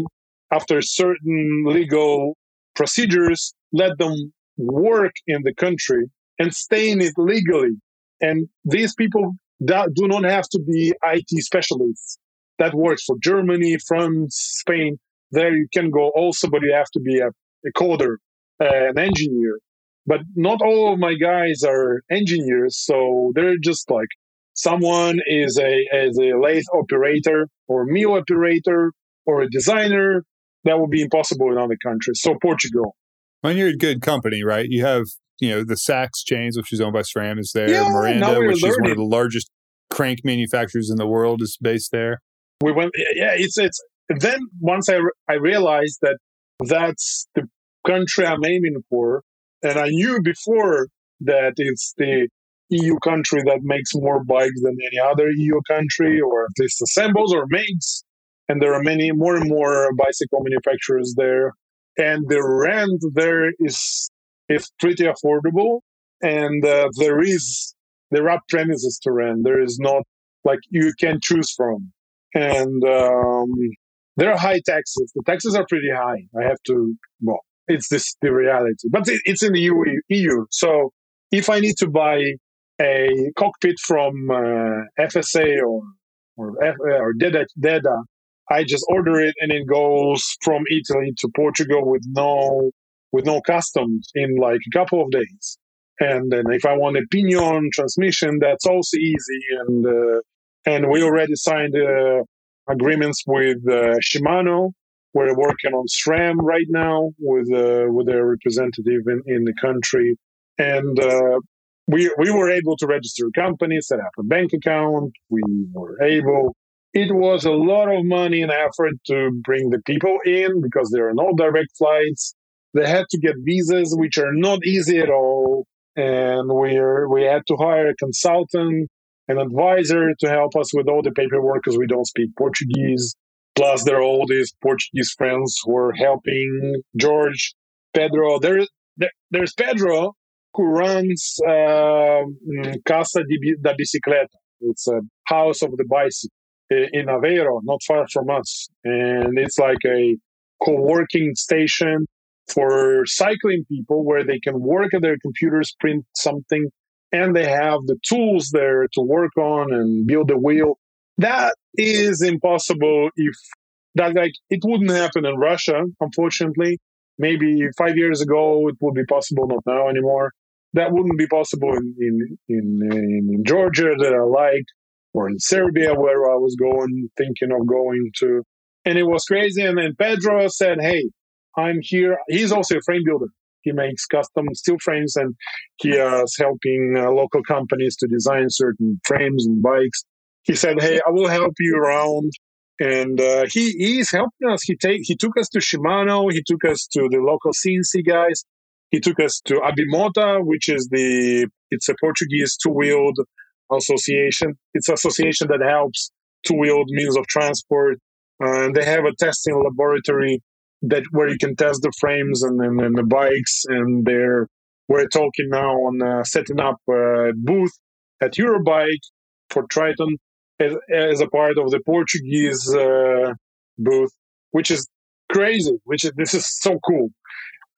after certain legal procedures, let them work in the country and stay in it legally. And these people that do not have to be IT specialists. That works for Germany, France, Spain. There you can go also, but you have to be a a coder, uh, an engineer. But not all of my guys are engineers, so they're just like someone is a as a lathe operator or mill operator or a designer. That would be impossible in other countries. So Portugal. When you're a good company, right? You have you know the Sachs chains, which is owned by SRAM, is there. Yeah, Miranda, which learning. is one of the largest crank manufacturers in the world, is based there. We went, yeah. It's it's. Then once I I realized that that's the country I'm aiming for. And I knew before that it's the EU country that makes more bikes than any other EU country, or at least assembles or makes. And there are many more and more bicycle manufacturers there. And the rent there is is pretty affordable. And uh, there is there are premises to rent. There is not like you can choose from. And um, there are high taxes. The taxes are pretty high. I have to well, it's this the reality. But it, it's in the EU, EU. So if I need to buy a cockpit from uh, FSA or or, F, or DEDA, I just order it and it goes from Italy to Portugal with no with no customs in like a couple of days. And then if I want a pinion transmission, that's also easy. And uh, and we already signed uh, agreements with uh, Shimano we're working on SRAM right now with uh, with a representative in, in the country, and uh, we we were able to register a company, set up a bank account. We were able. It was a lot of money and effort to bring the people in because there are no direct flights. They had to get visas, which are not easy at all, and we we had to hire a consultant, an advisor to help us with all the paperwork because we don't speak Portuguese Plus, there are all these Portuguese friends who are helping George, Pedro. There, there there's Pedro who runs uh, Casa da Bicicleta. It's a house of the bicycle Uh, in Aveiro, not far from us. And it's like a co-working station for cycling people where they can work at their computers, print something, and they have the tools there to work on and build a wheel. That is impossible if that like it wouldn't happen in Russia, unfortunately. Maybe five years ago it would be possible, not now anymore. That wouldn't be possible in in in, in Georgia that I like, or in Serbia where I was going, thinking of going to. And it was crazy. And then Pedro said, "Hey, I'm here." He's also a frame builder. He makes custom steel frames, and he is helping uh, local companies to design certain frames and bikes he said, "Hey, I will help you around." And uh, he he's helping us. He take he took us to Shimano. He took us to the local CNC guys. He took us to Abimota, which is the it's a Portuguese two wheeled Association. It's association that helps two-wheeled means of transport. Uh, and they have a testing laboratory that where you can test the frames and, and, and the bikes. And they're we're talking now on uh, setting up a booth at Eurobike for Triton as, as a part of the Portuguese uh, booth, which is crazy. Which is, this is so cool,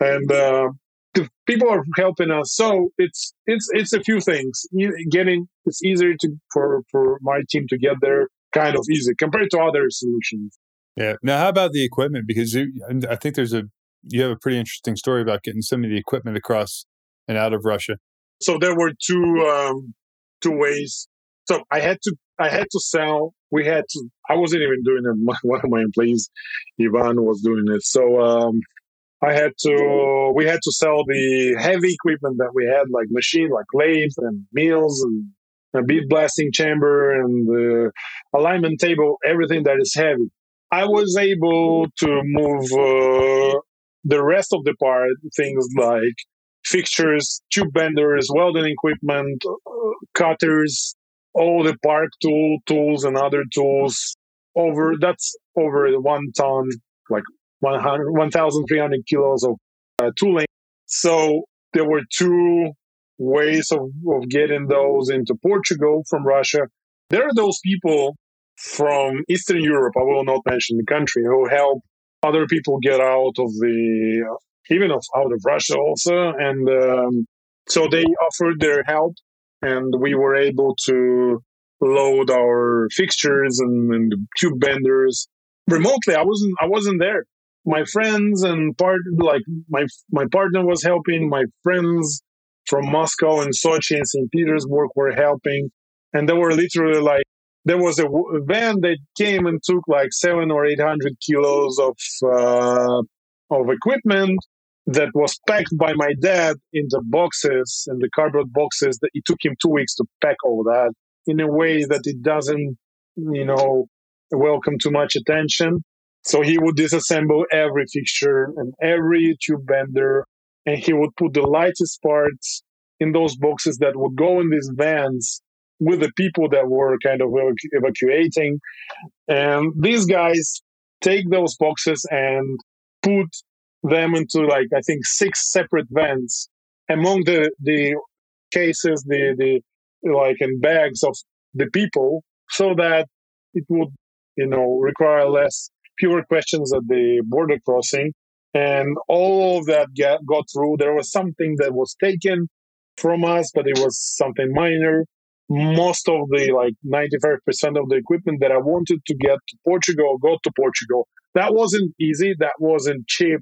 and uh, the people are helping us. So it's it's it's a few things. Getting it's easier to for for my team to get there, kind of easy compared to other solutions. Yeah. Now, how about the equipment? Because you, I think there's a you have a pretty interesting story about getting some of the equipment across and out of Russia. So there were two um, two ways. So I had to I had to sell. We had to. I wasn't even doing it. One of my employees, Ivan, was doing it. So um, I had to. We had to sell the heavy equipment that we had, like machine, like lathes and mills and a bead blasting chamber and the alignment table, everything that is heavy. I was able to move uh, the rest of the part, things like fixtures, tube benders, welding equipment, uh, cutters, all the park tool tools and other tools over that's over one ton, like 100, 1,300 kilos of uh, tooling. So there were two ways of, of getting those into Portugal from Russia. There are those people from Eastern Europe, I will not mention the country, who help other people get out of the even of, out of Russia also. And um, so they offered their help, and we were able to load our fixtures and, and tube benders remotely. I wasn't I wasn't there. My friends and part like my my partner was helping. My friends from Moscow and Sochi and St. Petersburg were helping, and they were literally like there was a van that came and took like seven or eight hundred kilos of uh, of equipment that was packed by my dad in the boxes in the cardboard boxes that it took him two weeks to pack all that in a way that it doesn't you know welcome too much attention so he would disassemble every fixture and every tube bender and he would put the lightest parts in those boxes that would go in these vans with the people that were kind of evacuating and these guys take those boxes and put them into like I think six separate vans. Among the the cases, the the like in bags of the people, so that it would you know require less fewer questions at the border crossing. And all of that get, got through. There was something that was taken from us, but it was something minor. Most of the like 95% of the equipment that I wanted to get to Portugal got to Portugal. That wasn't easy. That wasn't cheap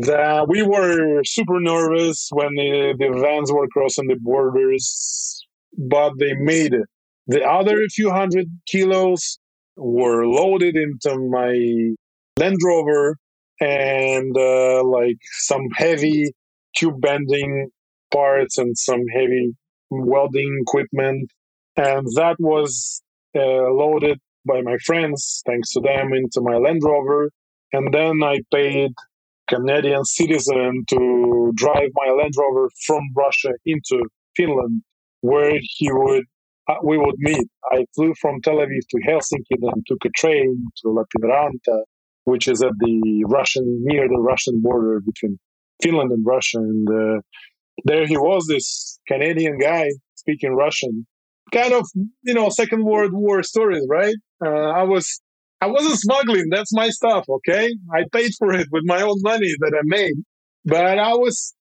that we were super nervous when the, the vans were crossing the borders, but they made it. The other few hundred kilos were loaded into my Land Rover and uh, like some heavy tube bending parts and some heavy welding equipment. And that was uh, loaded by my friends, thanks to them, into my Land Rover. And then I paid Canadian citizen to drive my Land Rover from Russia into Finland, where he would we would meet. I flew from Tel Aviv to Helsinki, then took a train to Lappeenranta, which is at the Russian near the Russian border between Finland and Russia, and uh, there he was, this Canadian guy speaking Russian, kind of you know Second World War stories, right? Uh, I was I wasn't smuggling. That's my stuff. Okay. I paid for it with my own money that I made. But I was,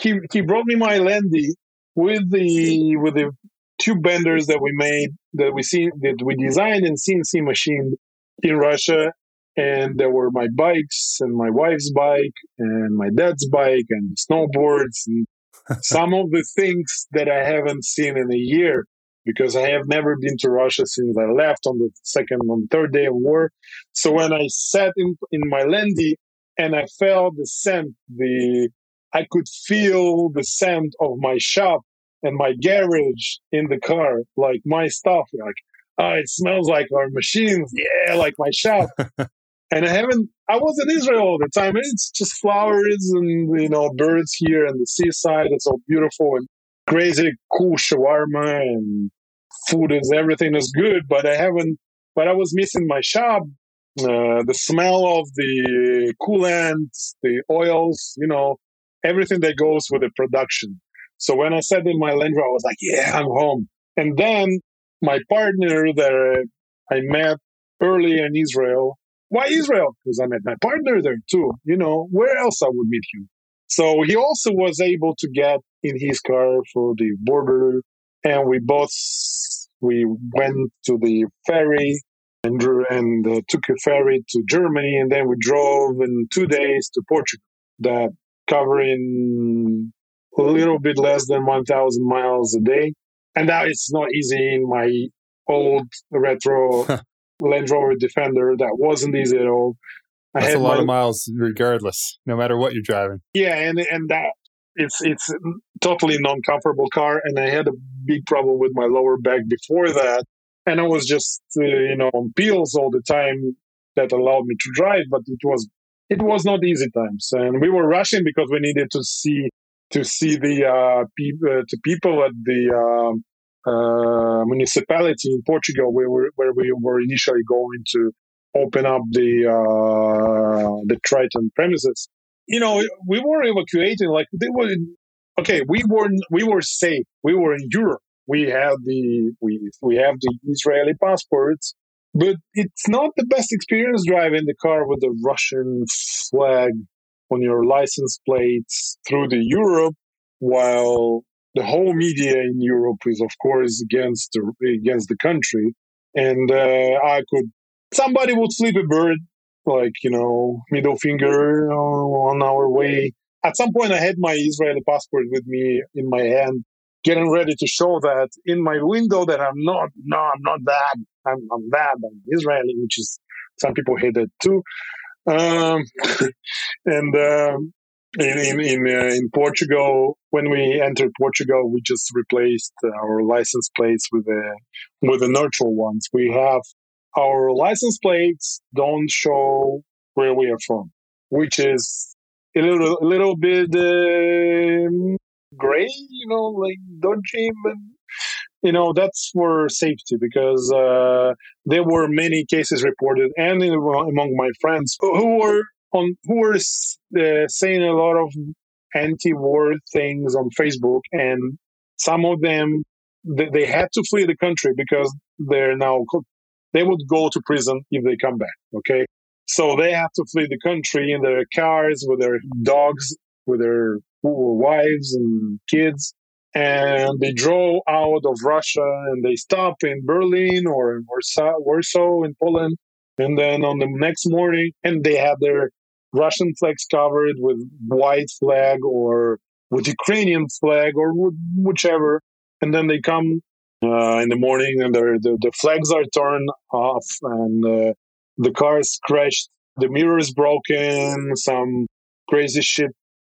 he, he brought me my Landy with the, with the tube benders that we made, that we see, that we designed and CNC machined in Russia. And there were my bikes and my wife's bike and my dad's bike and snowboards and some of the things that I haven't seen in a year because I have never been to Russia since I left on the second, on the third day of war. So when I sat in, in my Landy and I felt the scent, the, I could feel the scent of my shop and my garage in the car, like my stuff, like, oh, it smells like our machines. Yeah, like my shop. and I haven't, I was in Israel all the time. And it's just flowers and, you know, birds here and the seaside. It's all beautiful. And crazy cool shawarma and food is everything is good, but I haven't. But I was missing my shop, uh, the smell of the coolants, the oils, you know, everything that goes with the production. So when I sat in my Land Rover, I was like, "Yeah, I'm home." And then my partner that I met early in Israel. Why Israel? Because I met my partner there too. You know, where else I would meet him? So he also was able to get in his car for the border, and we both we went to the ferry and, and uh, took a ferry to Germany, and then we drove in two days to Portugal. That covering a little bit less than 1,000 miles a day, and that is not easy in my old retro Land Rover Defender. That wasn't easy at all. I That's a lot my, of miles, regardless, no matter what you're driving. Yeah, and and that it's it's totally non-comfortable car, and I had a big problem with my lower back before that, and I was just uh, you know on pills all the time that allowed me to drive, but it was it was not easy times, and we were rushing because we needed to see to see the uh, uh, to people at the um, uh, municipality in Portugal where we, where we were initially going to open up the uh, the Triton premises. You know, we were evacuating like they were. Okay, we were we were safe. We were in Europe. We have the we we have the Israeli passports, but it's not the best experience driving the car with the Russian flag on your license plates through the Europe while the whole media in Europe is, of course, against the, against the country. And uh, I could, somebody would flip a bird, like, you know, middle finger on our way. At some point, I had my Israeli passport with me in my hand, getting ready to show that in my window that I'm not, no, I'm not that. I'm, I'm that. I'm Israeli, which is, some people hate that too. Um, and um, in in in, uh, in, Portugal, when we entered Portugal, we just replaced our license plates with the with the neutral ones. We have our license plates don't show where we are from, which is a little a little bit uh, gray, you know, like dodgy, but you know that's for safety because uh, there were many cases reported and among my friends who were on who were uh, saying a lot of anti-war things on Facebook, and some of them they, they had to flee the country because they're now they would go to prison if they come back. Okay, so they have to flee the country in their cars with their dogs, with their wives and kids, and they drove out of Russia and they stop in Berlin or in Warsaw, Warsaw in Poland. And then on the next morning, and they have their Russian flags covered with white flag or with Ukrainian flag or whichever. And then they come uh, in the morning and the, the flags are torn off and uh, the is crashed. The mirror is broken. Some crazy shit,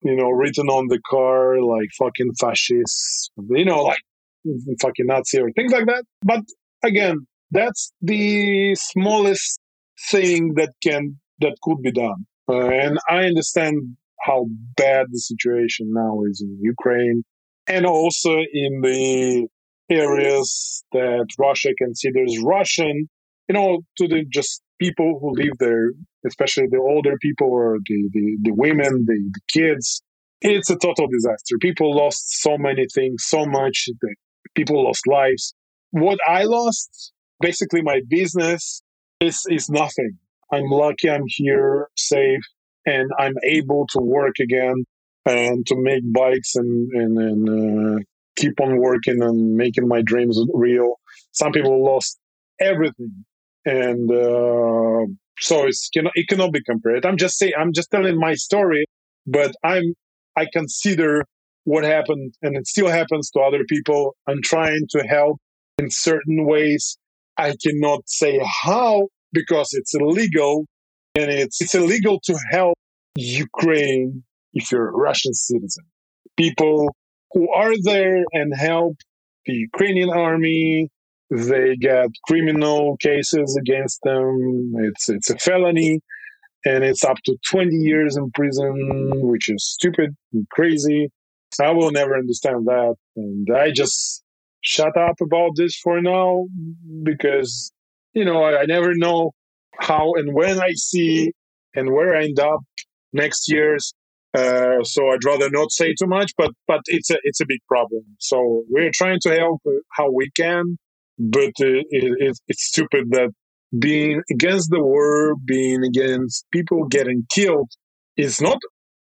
you know, written on the car like fucking fascist, you know, like fucking Nazi or things like that. But again, that's the smallest thing that can that could be done. Uh, and I understand how bad the situation now is in Ukraine and also in the areas that Russia considers Russian, you know, to the just people who live there, especially the older people or the, the, the women, the, the kids. It's a total disaster. People lost so many things, so much. People lost lives. What I lost, basically my business, is, is nothing. I'm lucky I'm here safe and I'm able to work again and to make bikes and, and, and uh, keep on working and making my dreams real. Some people lost everything. And uh, so it's, it cannot be compared. I'm just saying, I'm just telling my story, but I'm, I consider what happened and it still happens to other people. I'm trying to help in certain ways. I cannot say how because it's illegal and it's, it's illegal to help Ukraine if you're a Russian citizen. People who are there and help the Ukrainian army, they get criminal cases against them. It's it's a felony, and it's up to 20 years in prison, which is stupid and crazy. I will never understand that, and I just shut up about this for now because you know I, I never know how and when I see and where I end up next year's. Uh, so I'd rather not say too much, but but it's a it's a big problem. So we're trying to help how we can, but uh, it, it's stupid that being against the war, being against people getting killed, is not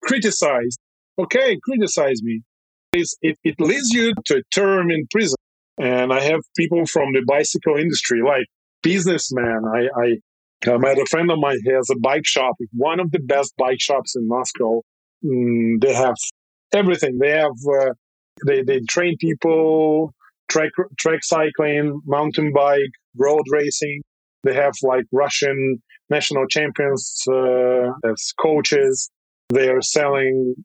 criticized. Okay, criticize me. It's, it, it leads you to a term in prison. And I have people from the bicycle industry, like businessmen. I, I, I met a friend of mine. He has a bike shop, one of the best bike shops in Moscow. Mm, they have everything. They have uh, they they train people, track track cycling, mountain bike, road racing. They have like Russian national champions uh, as coaches. They are selling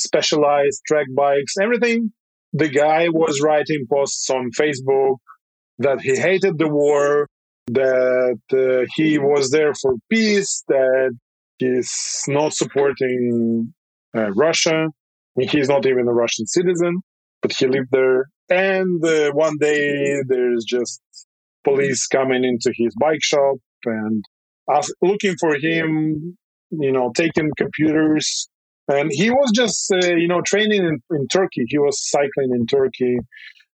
specialized track bikes, everything. The guy was writing posts on Facebook that he hated the war, that uh, he was there for peace, that he's not supporting uh, Russia. He's not even a Russian citizen, but he lived there. And uh, one day there's just police coming into his bike shop and looking for him, you know, taking computers. And he was just, uh, you know, training in, in, Turkey. He was cycling in Turkey,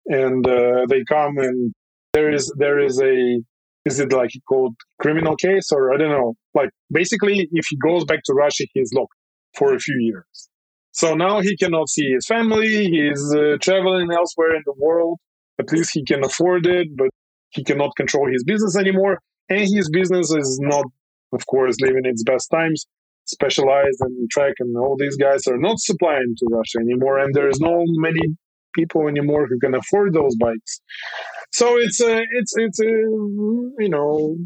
and uh, they come and there is there is a is it like called criminal case or I don't know. Like basically, if he goes back to Russia, he's locked for a few years. So now he cannot see his family. He's uh, traveling elsewhere in the world. At least he can afford it, but he cannot control his business anymore. And his business is not, of course, living its best times. Specialized and Trek and all these guys are not supplying to Russia anymore. And there's no many people anymore who can afford those bikes. So it's a, it's, it's a, you know,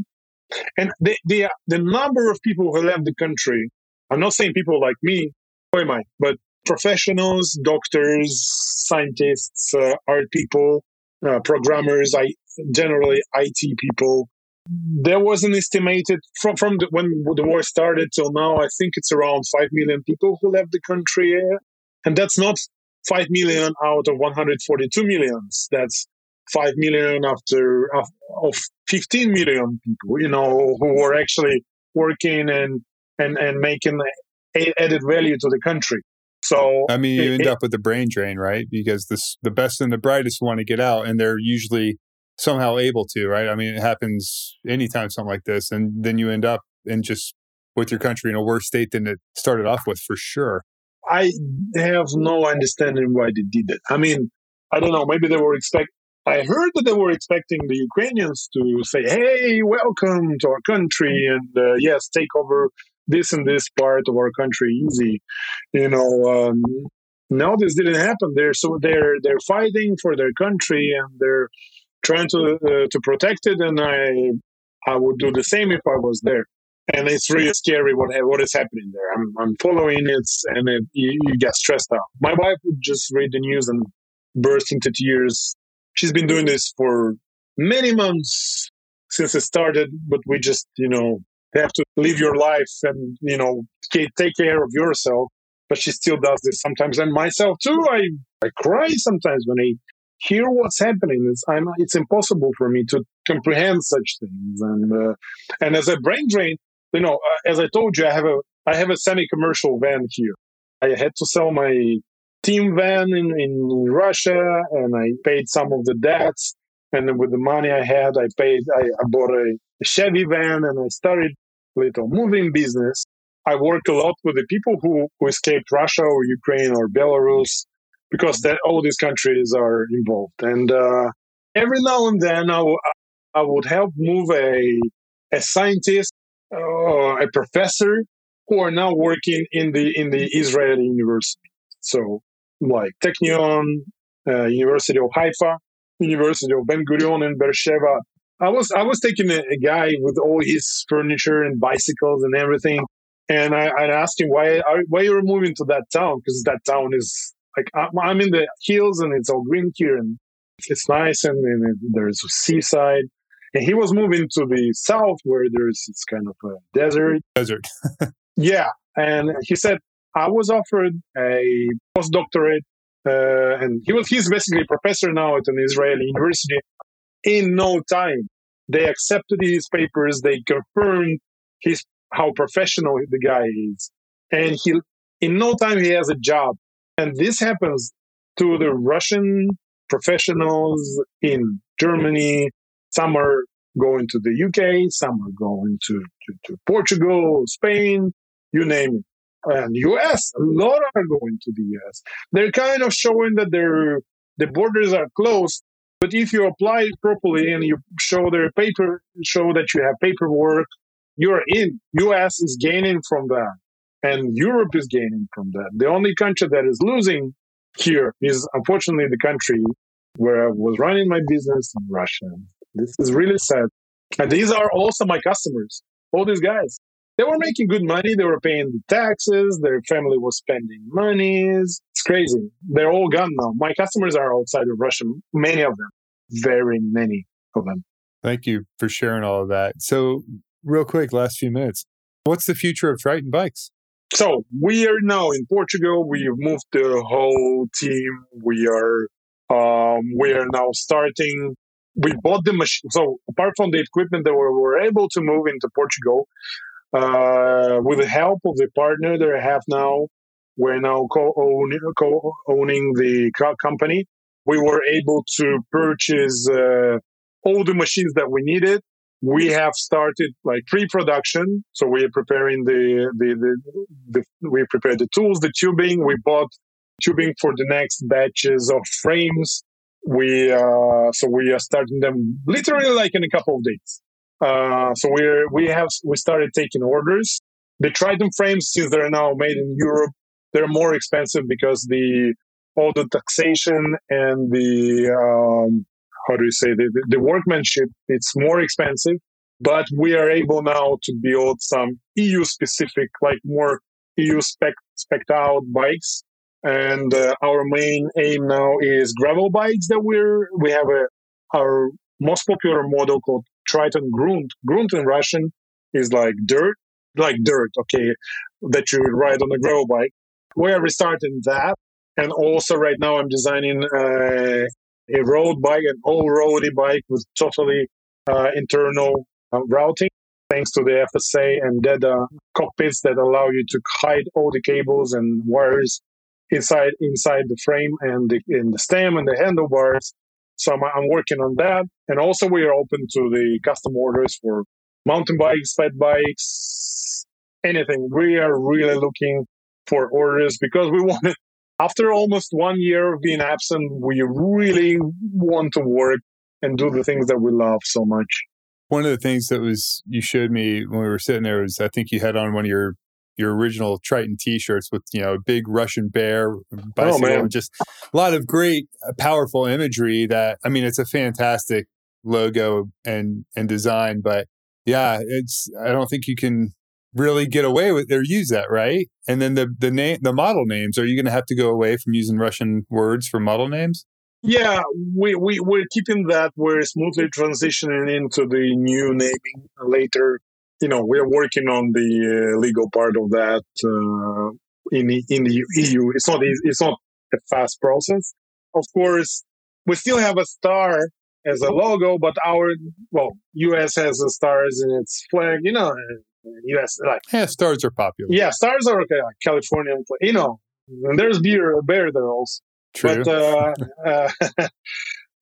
and the, the, the number of people who left the country, I'm not saying people like me, who am I, but professionals, doctors, scientists, uh, art people, uh, programmers, I generally IT people. There was an estimated from from the, when the war started till now. I think it's around five million people who left the country, and that's not five million out of 142 millions. That's five million after of, of 15 million people, you know, who were actually working and and and making added value to the country. So I mean, you it, end up with the brain drain, right? Because this the best and the brightest want to get out, and they're usually somehow able to, right? I mean, it happens anytime something like this, and then you end up in just with your country in a worse state than it started off with, for sure. I have no understanding why they did it. I mean, I don't know. Maybe they were expect. I heard that they were expecting the Ukrainians to say, "Hey, welcome to our country, and uh, yes, take over this and this part of our country easy." You know, um, no, this didn't happen. They're so they're they're fighting for their country, and they're trying to uh, to protect it, and I I would do the same if I was there. And it's really scary what what is happening there. I'm I'm following it, and it, you, you get stressed out. My wife would just read the news and burst into tears. She's been doing this for many months since it started, but we just you know have to live your life and you know take care of yourself. But she still does this sometimes, and myself too. I I cry sometimes when I hear what's happening. It's, I'm, it's impossible for me to comprehend such things. And uh, and as a brain drain, you know, uh, as I told you, I have a I have a semi-commercial van here. I had to sell my team van in, in Russia, and I paid some of the debts. And with the money I had, I paid. I, I bought a, a Chevy van, and I started little moving business. I work a lot with the people who, who escaped Russia or Ukraine or Belarus because that all these countries are involved. And uh, every now and then, I, w- I would help move a a scientist, uh, a professor, who are now working in the in the Israeli university. So, like Technion, uh, University of Haifa, University of Ben Gurion in Beersheba. I was I was taking a, a, guy with all his furniture and bicycles and everything, and I, I asked him why are, why you're moving to that town because that town is like I'm in the hills and it's all green here and it's nice and, and there's a seaside. And he was moving to the south where there's it's kind of a desert. Desert. yeah. And he said, I was offered a postdoctorate uh, and he was he's basically a professor now at an Israeli university. In no time, they accepted his papers. They confirmed his how professional the guy is, and he in no time he has a job. And this happens to the Russian professionals in Germany. Some are going to the UK, some are going to, to, to Portugal, Spain, you name it and US. A lot are going to the US. They're kind of showing that their the borders are closed. But if you apply it properly and you show their paper, show that you have paperwork, you're in. US is gaining from that, and Europe is gaining from that. The only country that is losing here is unfortunately the country where I was running my business in Russia. This is really sad. And these are also my customers, all these guys they were making good money. They were paying the taxes. Their family was spending monies. It's crazy. They're all gone now. My customers are outside of Russia. Many of them, very many of them. Thank you for sharing all of that. So, real quick, last few minutes. What's the future of Triton Bikes? So we are now in Portugal. We have moved the whole team. We are um, we are now starting. We bought the machine. So apart from the equipment that we were able to move into Portugal, with the help of the partner that I have now, we're now co-owning, co-owning the company. We were able to purchase uh, all the machines that we needed. We have started like pre-production, so we are preparing the, the the, the we prepared the tools, the tubing. We bought tubing for the next batches of frames. We uh, so we are starting them literally like in a couple of days. Uh, so we we have we started taking orders. The Triton frames, since they're now made in Europe, they're more expensive because the all the taxation and the um, how do you say the, the workmanship it's more expensive. But we are able now to build some EU specific, like more EU spec spec out bikes. And uh, our main aim now is gravel bikes that we're we have a our most popular model called Triton Groont. Grunt in Russian is like dirt, like dirt, okay, that you ride on a gravel bike. We are restarting that. And also right now I'm designing uh, a road bike, an all-roady bike with totally uh, internal uh, routing, thanks to the FSA and DEDA cockpits that allow you to hide all the cables and wires inside inside the frame and the, in the stem and the handlebars so I'm, I'm working on that. And also we are open to the custom orders for mountain bikes, fat bikes, anything. We are really looking for orders because we want after almost one year of being absent, we really want to work and do the things that we love so much. One of the things that was you showed me when we were sitting there was I think you had on one of your your original Triton T-shirts with you know a big Russian bear bicycle, oh, just a lot of great, uh, powerful imagery. That I mean, it's a fantastic logo and and design, but yeah, it's I don't think you can really get away with or use that right. And then the the name the model names are you going to have to go away from using Russian words for model names? Yeah, we, we, we're keeping that. We're smoothly transitioning into the new naming later you know, we are working on the uh, legal part of that uh, in the, in the EU. It's not it's not a fast process. Of course, we still have a star as a logo, but our well, US has a stars in its flag. You know, US like yeah, stars are popular. Yeah, stars are okay. Like Californian, you know, and there's beer, bear there also. True. But uh, uh,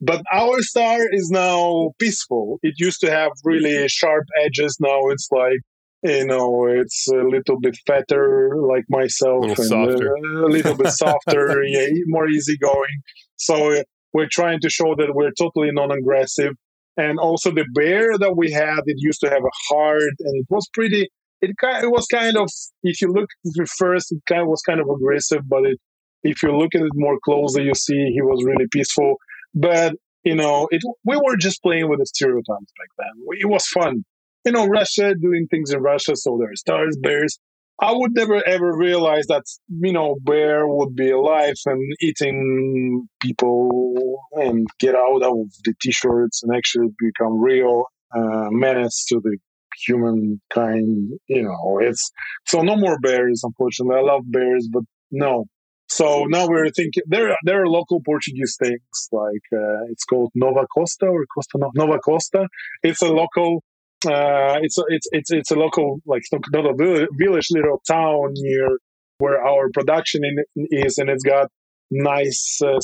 But our star is now peaceful. It used to have really sharp edges. Now it's like, you know, it's a little bit fatter, like myself, a little and softer. Uh, a little bit softer, yeah, more easygoing. So we're trying to show that we're totally non-aggressive. And also the bear that we had, it used to have a heart, and it was pretty. It kind, it was kind of, if you look at it first, it kind of was kind of aggressive, but it, if you look at it more closely, you see he was really peaceful. But you know, it we were just playing with the stereotypes back then. It was fun. You know, Russia doing things in Russia, so there are stars, bears. I would never ever realize that you know bear would be alive and eating people and get out of the t-shirts and actually become real uh, menace to the humankind. You know, it's so no more bears. Unfortunately, I love bears, but no, So now we're thinking there. There are local Portuguese things like uh, it's called Nova Costa or Costa Nova Costa. It's a local. Uh, it's a, it's it's it's a local like not a village, little town near where our production in, is, and it's got nice uh,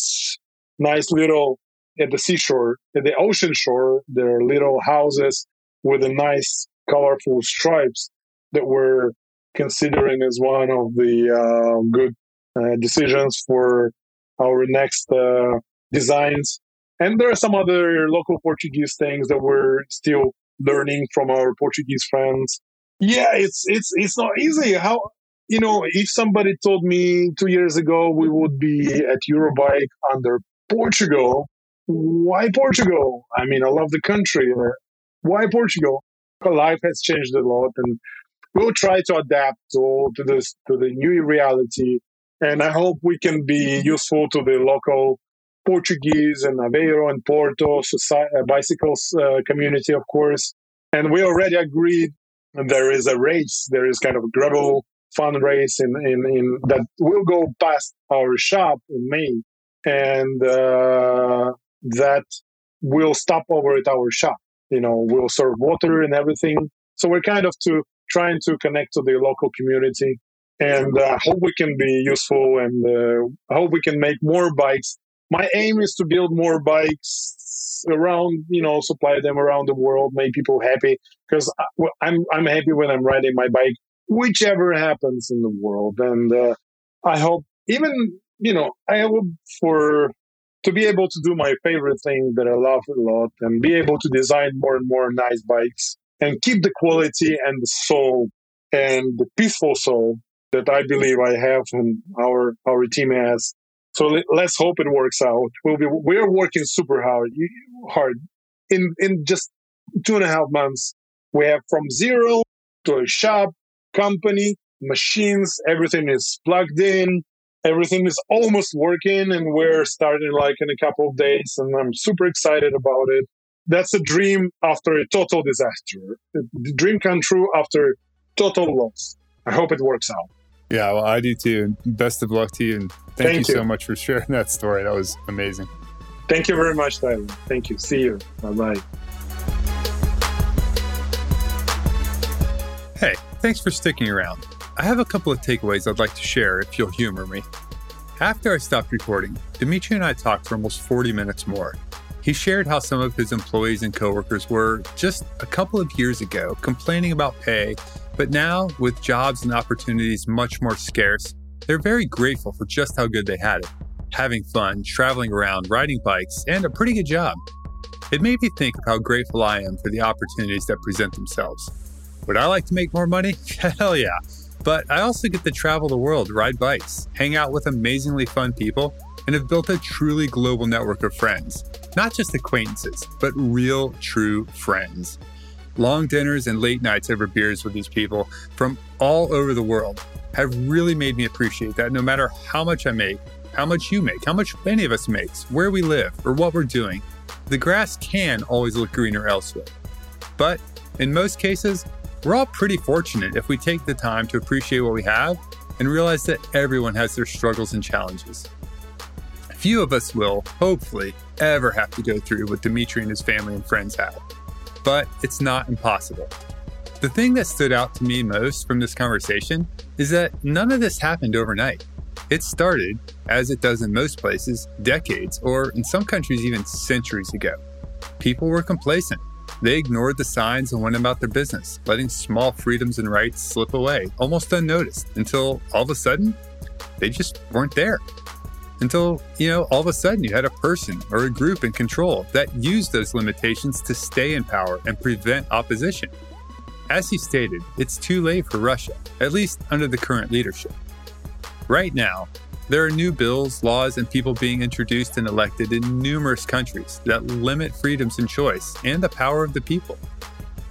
nice little at the seashore, at the ocean shore. There are little houses with a nice colorful stripes that we're considering as one of the uh, good decisions for our next uh, designs. And there are some other local Portuguese things that we're still learning from our Portuguese friends. Yeah, it's it's it's not easy. How you know if somebody told me two years ago we would be at Eurobike under Portugal, why Portugal? I mean, I love the country. Why Portugal? Life has changed a lot, and we'll try to adapt to, to this to the new reality and I hope we can be useful to the local Portuguese and Aveiro and Porto society, uh, bicycles uh, community, of course. And we already agreed there is a race, there is kind of a gravel fun race in, in, in that will go past our shop in May. And uh, that will stop over at our shop. You know, we'll serve water and everything. So we're kind of to trying to connect to the local community and uh, hope we can be useful and uh, hope we can make more bikes. My aim is to build more bikes around, you know, supply them around the world, make people happy because I'm I'm happy when I'm riding my bike, whichever happens in the world, and uh, I hope even you know I hope for to be able to do my favorite thing that I love a lot and be able to design more and more nice bikes and keep the quality and the soul and the peaceful soul that I believe I have and our our team has. So let's hope it works out. We'll be we're working super hard hard in in just two and a half months. We have from zero to a shop, company, machines. Everything is plugged in. Everything is almost working, and we're starting like in a couple of days. And I'm super excited about it. That's a dream after a total disaster. The dream come true after total loss. I hope it works out. Yeah, well, I do too. And Best of luck to you. And thank, thank you, you, so much for sharing that story. That was amazing. Thank you very much, Tyler. Thank you. See you. Bye bye. Hey, thanks for sticking around. I have a couple of takeaways I'd like to share if you'll humor me. After I stopped recording, Dmitry and I talked for almost 40 minutes more. He shared how some of his employees and coworkers were, just a couple of years ago, complaining about pay but now, with jobs and opportunities much more scarce, they're very grateful for just how good they had it. Having fun, traveling around, riding bikes, and a pretty good job. It made me think of how grateful I am for the opportunities that present themselves. Would I like to make more money? Hell yeah. But I also get to travel the world, ride bikes, hang out with amazingly fun people, and have built a truly global network of friends. Not just acquaintances, but real, true friends long dinners and late nights over beers with these people from all over the world have really made me appreciate that no matter how much I make, how much you make, how much any of us makes, where we live, or what we're doing, the grass can always look greener elsewhere. But in most cases, we're all pretty fortunate if we take the time to appreciate what we have and realize that everyone has their struggles and challenges. Few of us will, hopefully, ever have to go through what Dmitry and his family and friends have but it's not impossible. The thing that stood out to me most from this conversation is that none of this happened overnight. It started, as it does in most places, decades or in some countries even centuries ago. People were complacent. They ignored the signs and went about their business, letting small freedoms and rights slip away almost unnoticed until all of a sudden they just weren't there until, you know, all of a sudden you had a person or a group in control that used those limitations to stay in power and prevent opposition. As he stated, it's too late for Russia, at least under the current leadership. Right now, there are new bills, laws, and people being introduced and elected in numerous countries that limit freedoms and choice and the power of the people.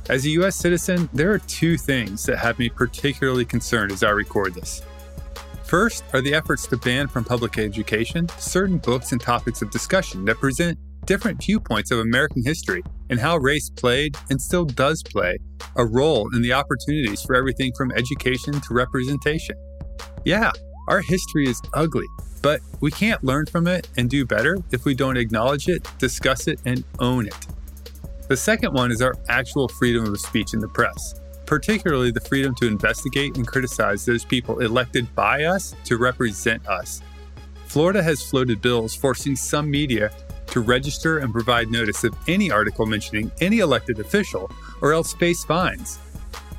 As a US citizen, there are two things that have me particularly concerned as I record this. First are the efforts to ban from public education certain books and topics of discussion that present different viewpoints of American history and how race played and still does play a role in the opportunities for everything from education to representation. Yeah, our history is ugly, But we can't learn from it and do better if we don't acknowledge it, discuss it, and own it. The second one is our actual freedom of speech in the press, particularly the freedom to investigate and criticize those people elected by us to represent us. Florida has floated bills forcing some media to register and provide notice of any article mentioning any elected official or else face fines.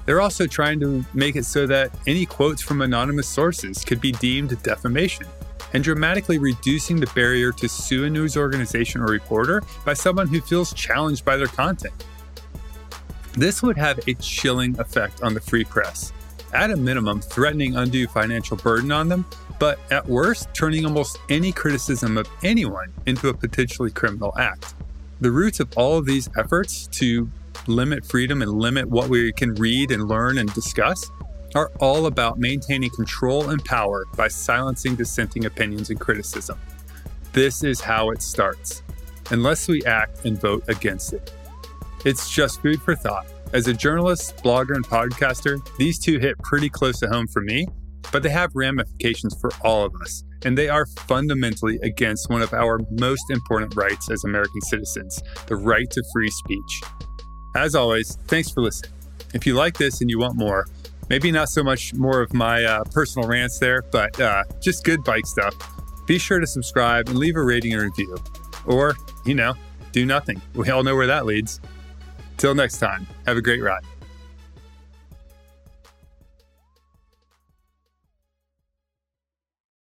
They're also trying to make it so that any quotes from anonymous sources could be deemed defamation and dramatically reducing the barrier to sue a news organization or reporter by someone who feels challenged by their content. This would have a chilling effect on the free press, at a minimum, threatening undue financial burden on them, but at worst, turning almost any criticism of anyone into a potentially criminal act. The roots of all of these efforts to limit freedom and limit what we can read and learn and discuss are all about maintaining control and power by silencing dissenting opinions and criticism. This is how it starts, unless we act and vote against it. It's just food for thought. As a journalist, blogger, and podcaster, these two hit pretty close to home for me, but they have ramifications for all of us, and they are fundamentally against one of our most important rights as American citizens the right to free speech. As always, thanks for listening. If you like this and you want more, maybe not so much more of my uh, personal rants there, but uh, just good bike stuff, be sure to subscribe and leave a rating and review. Or, you know, do nothing. We all know where that leads. Till next time, have a great ride.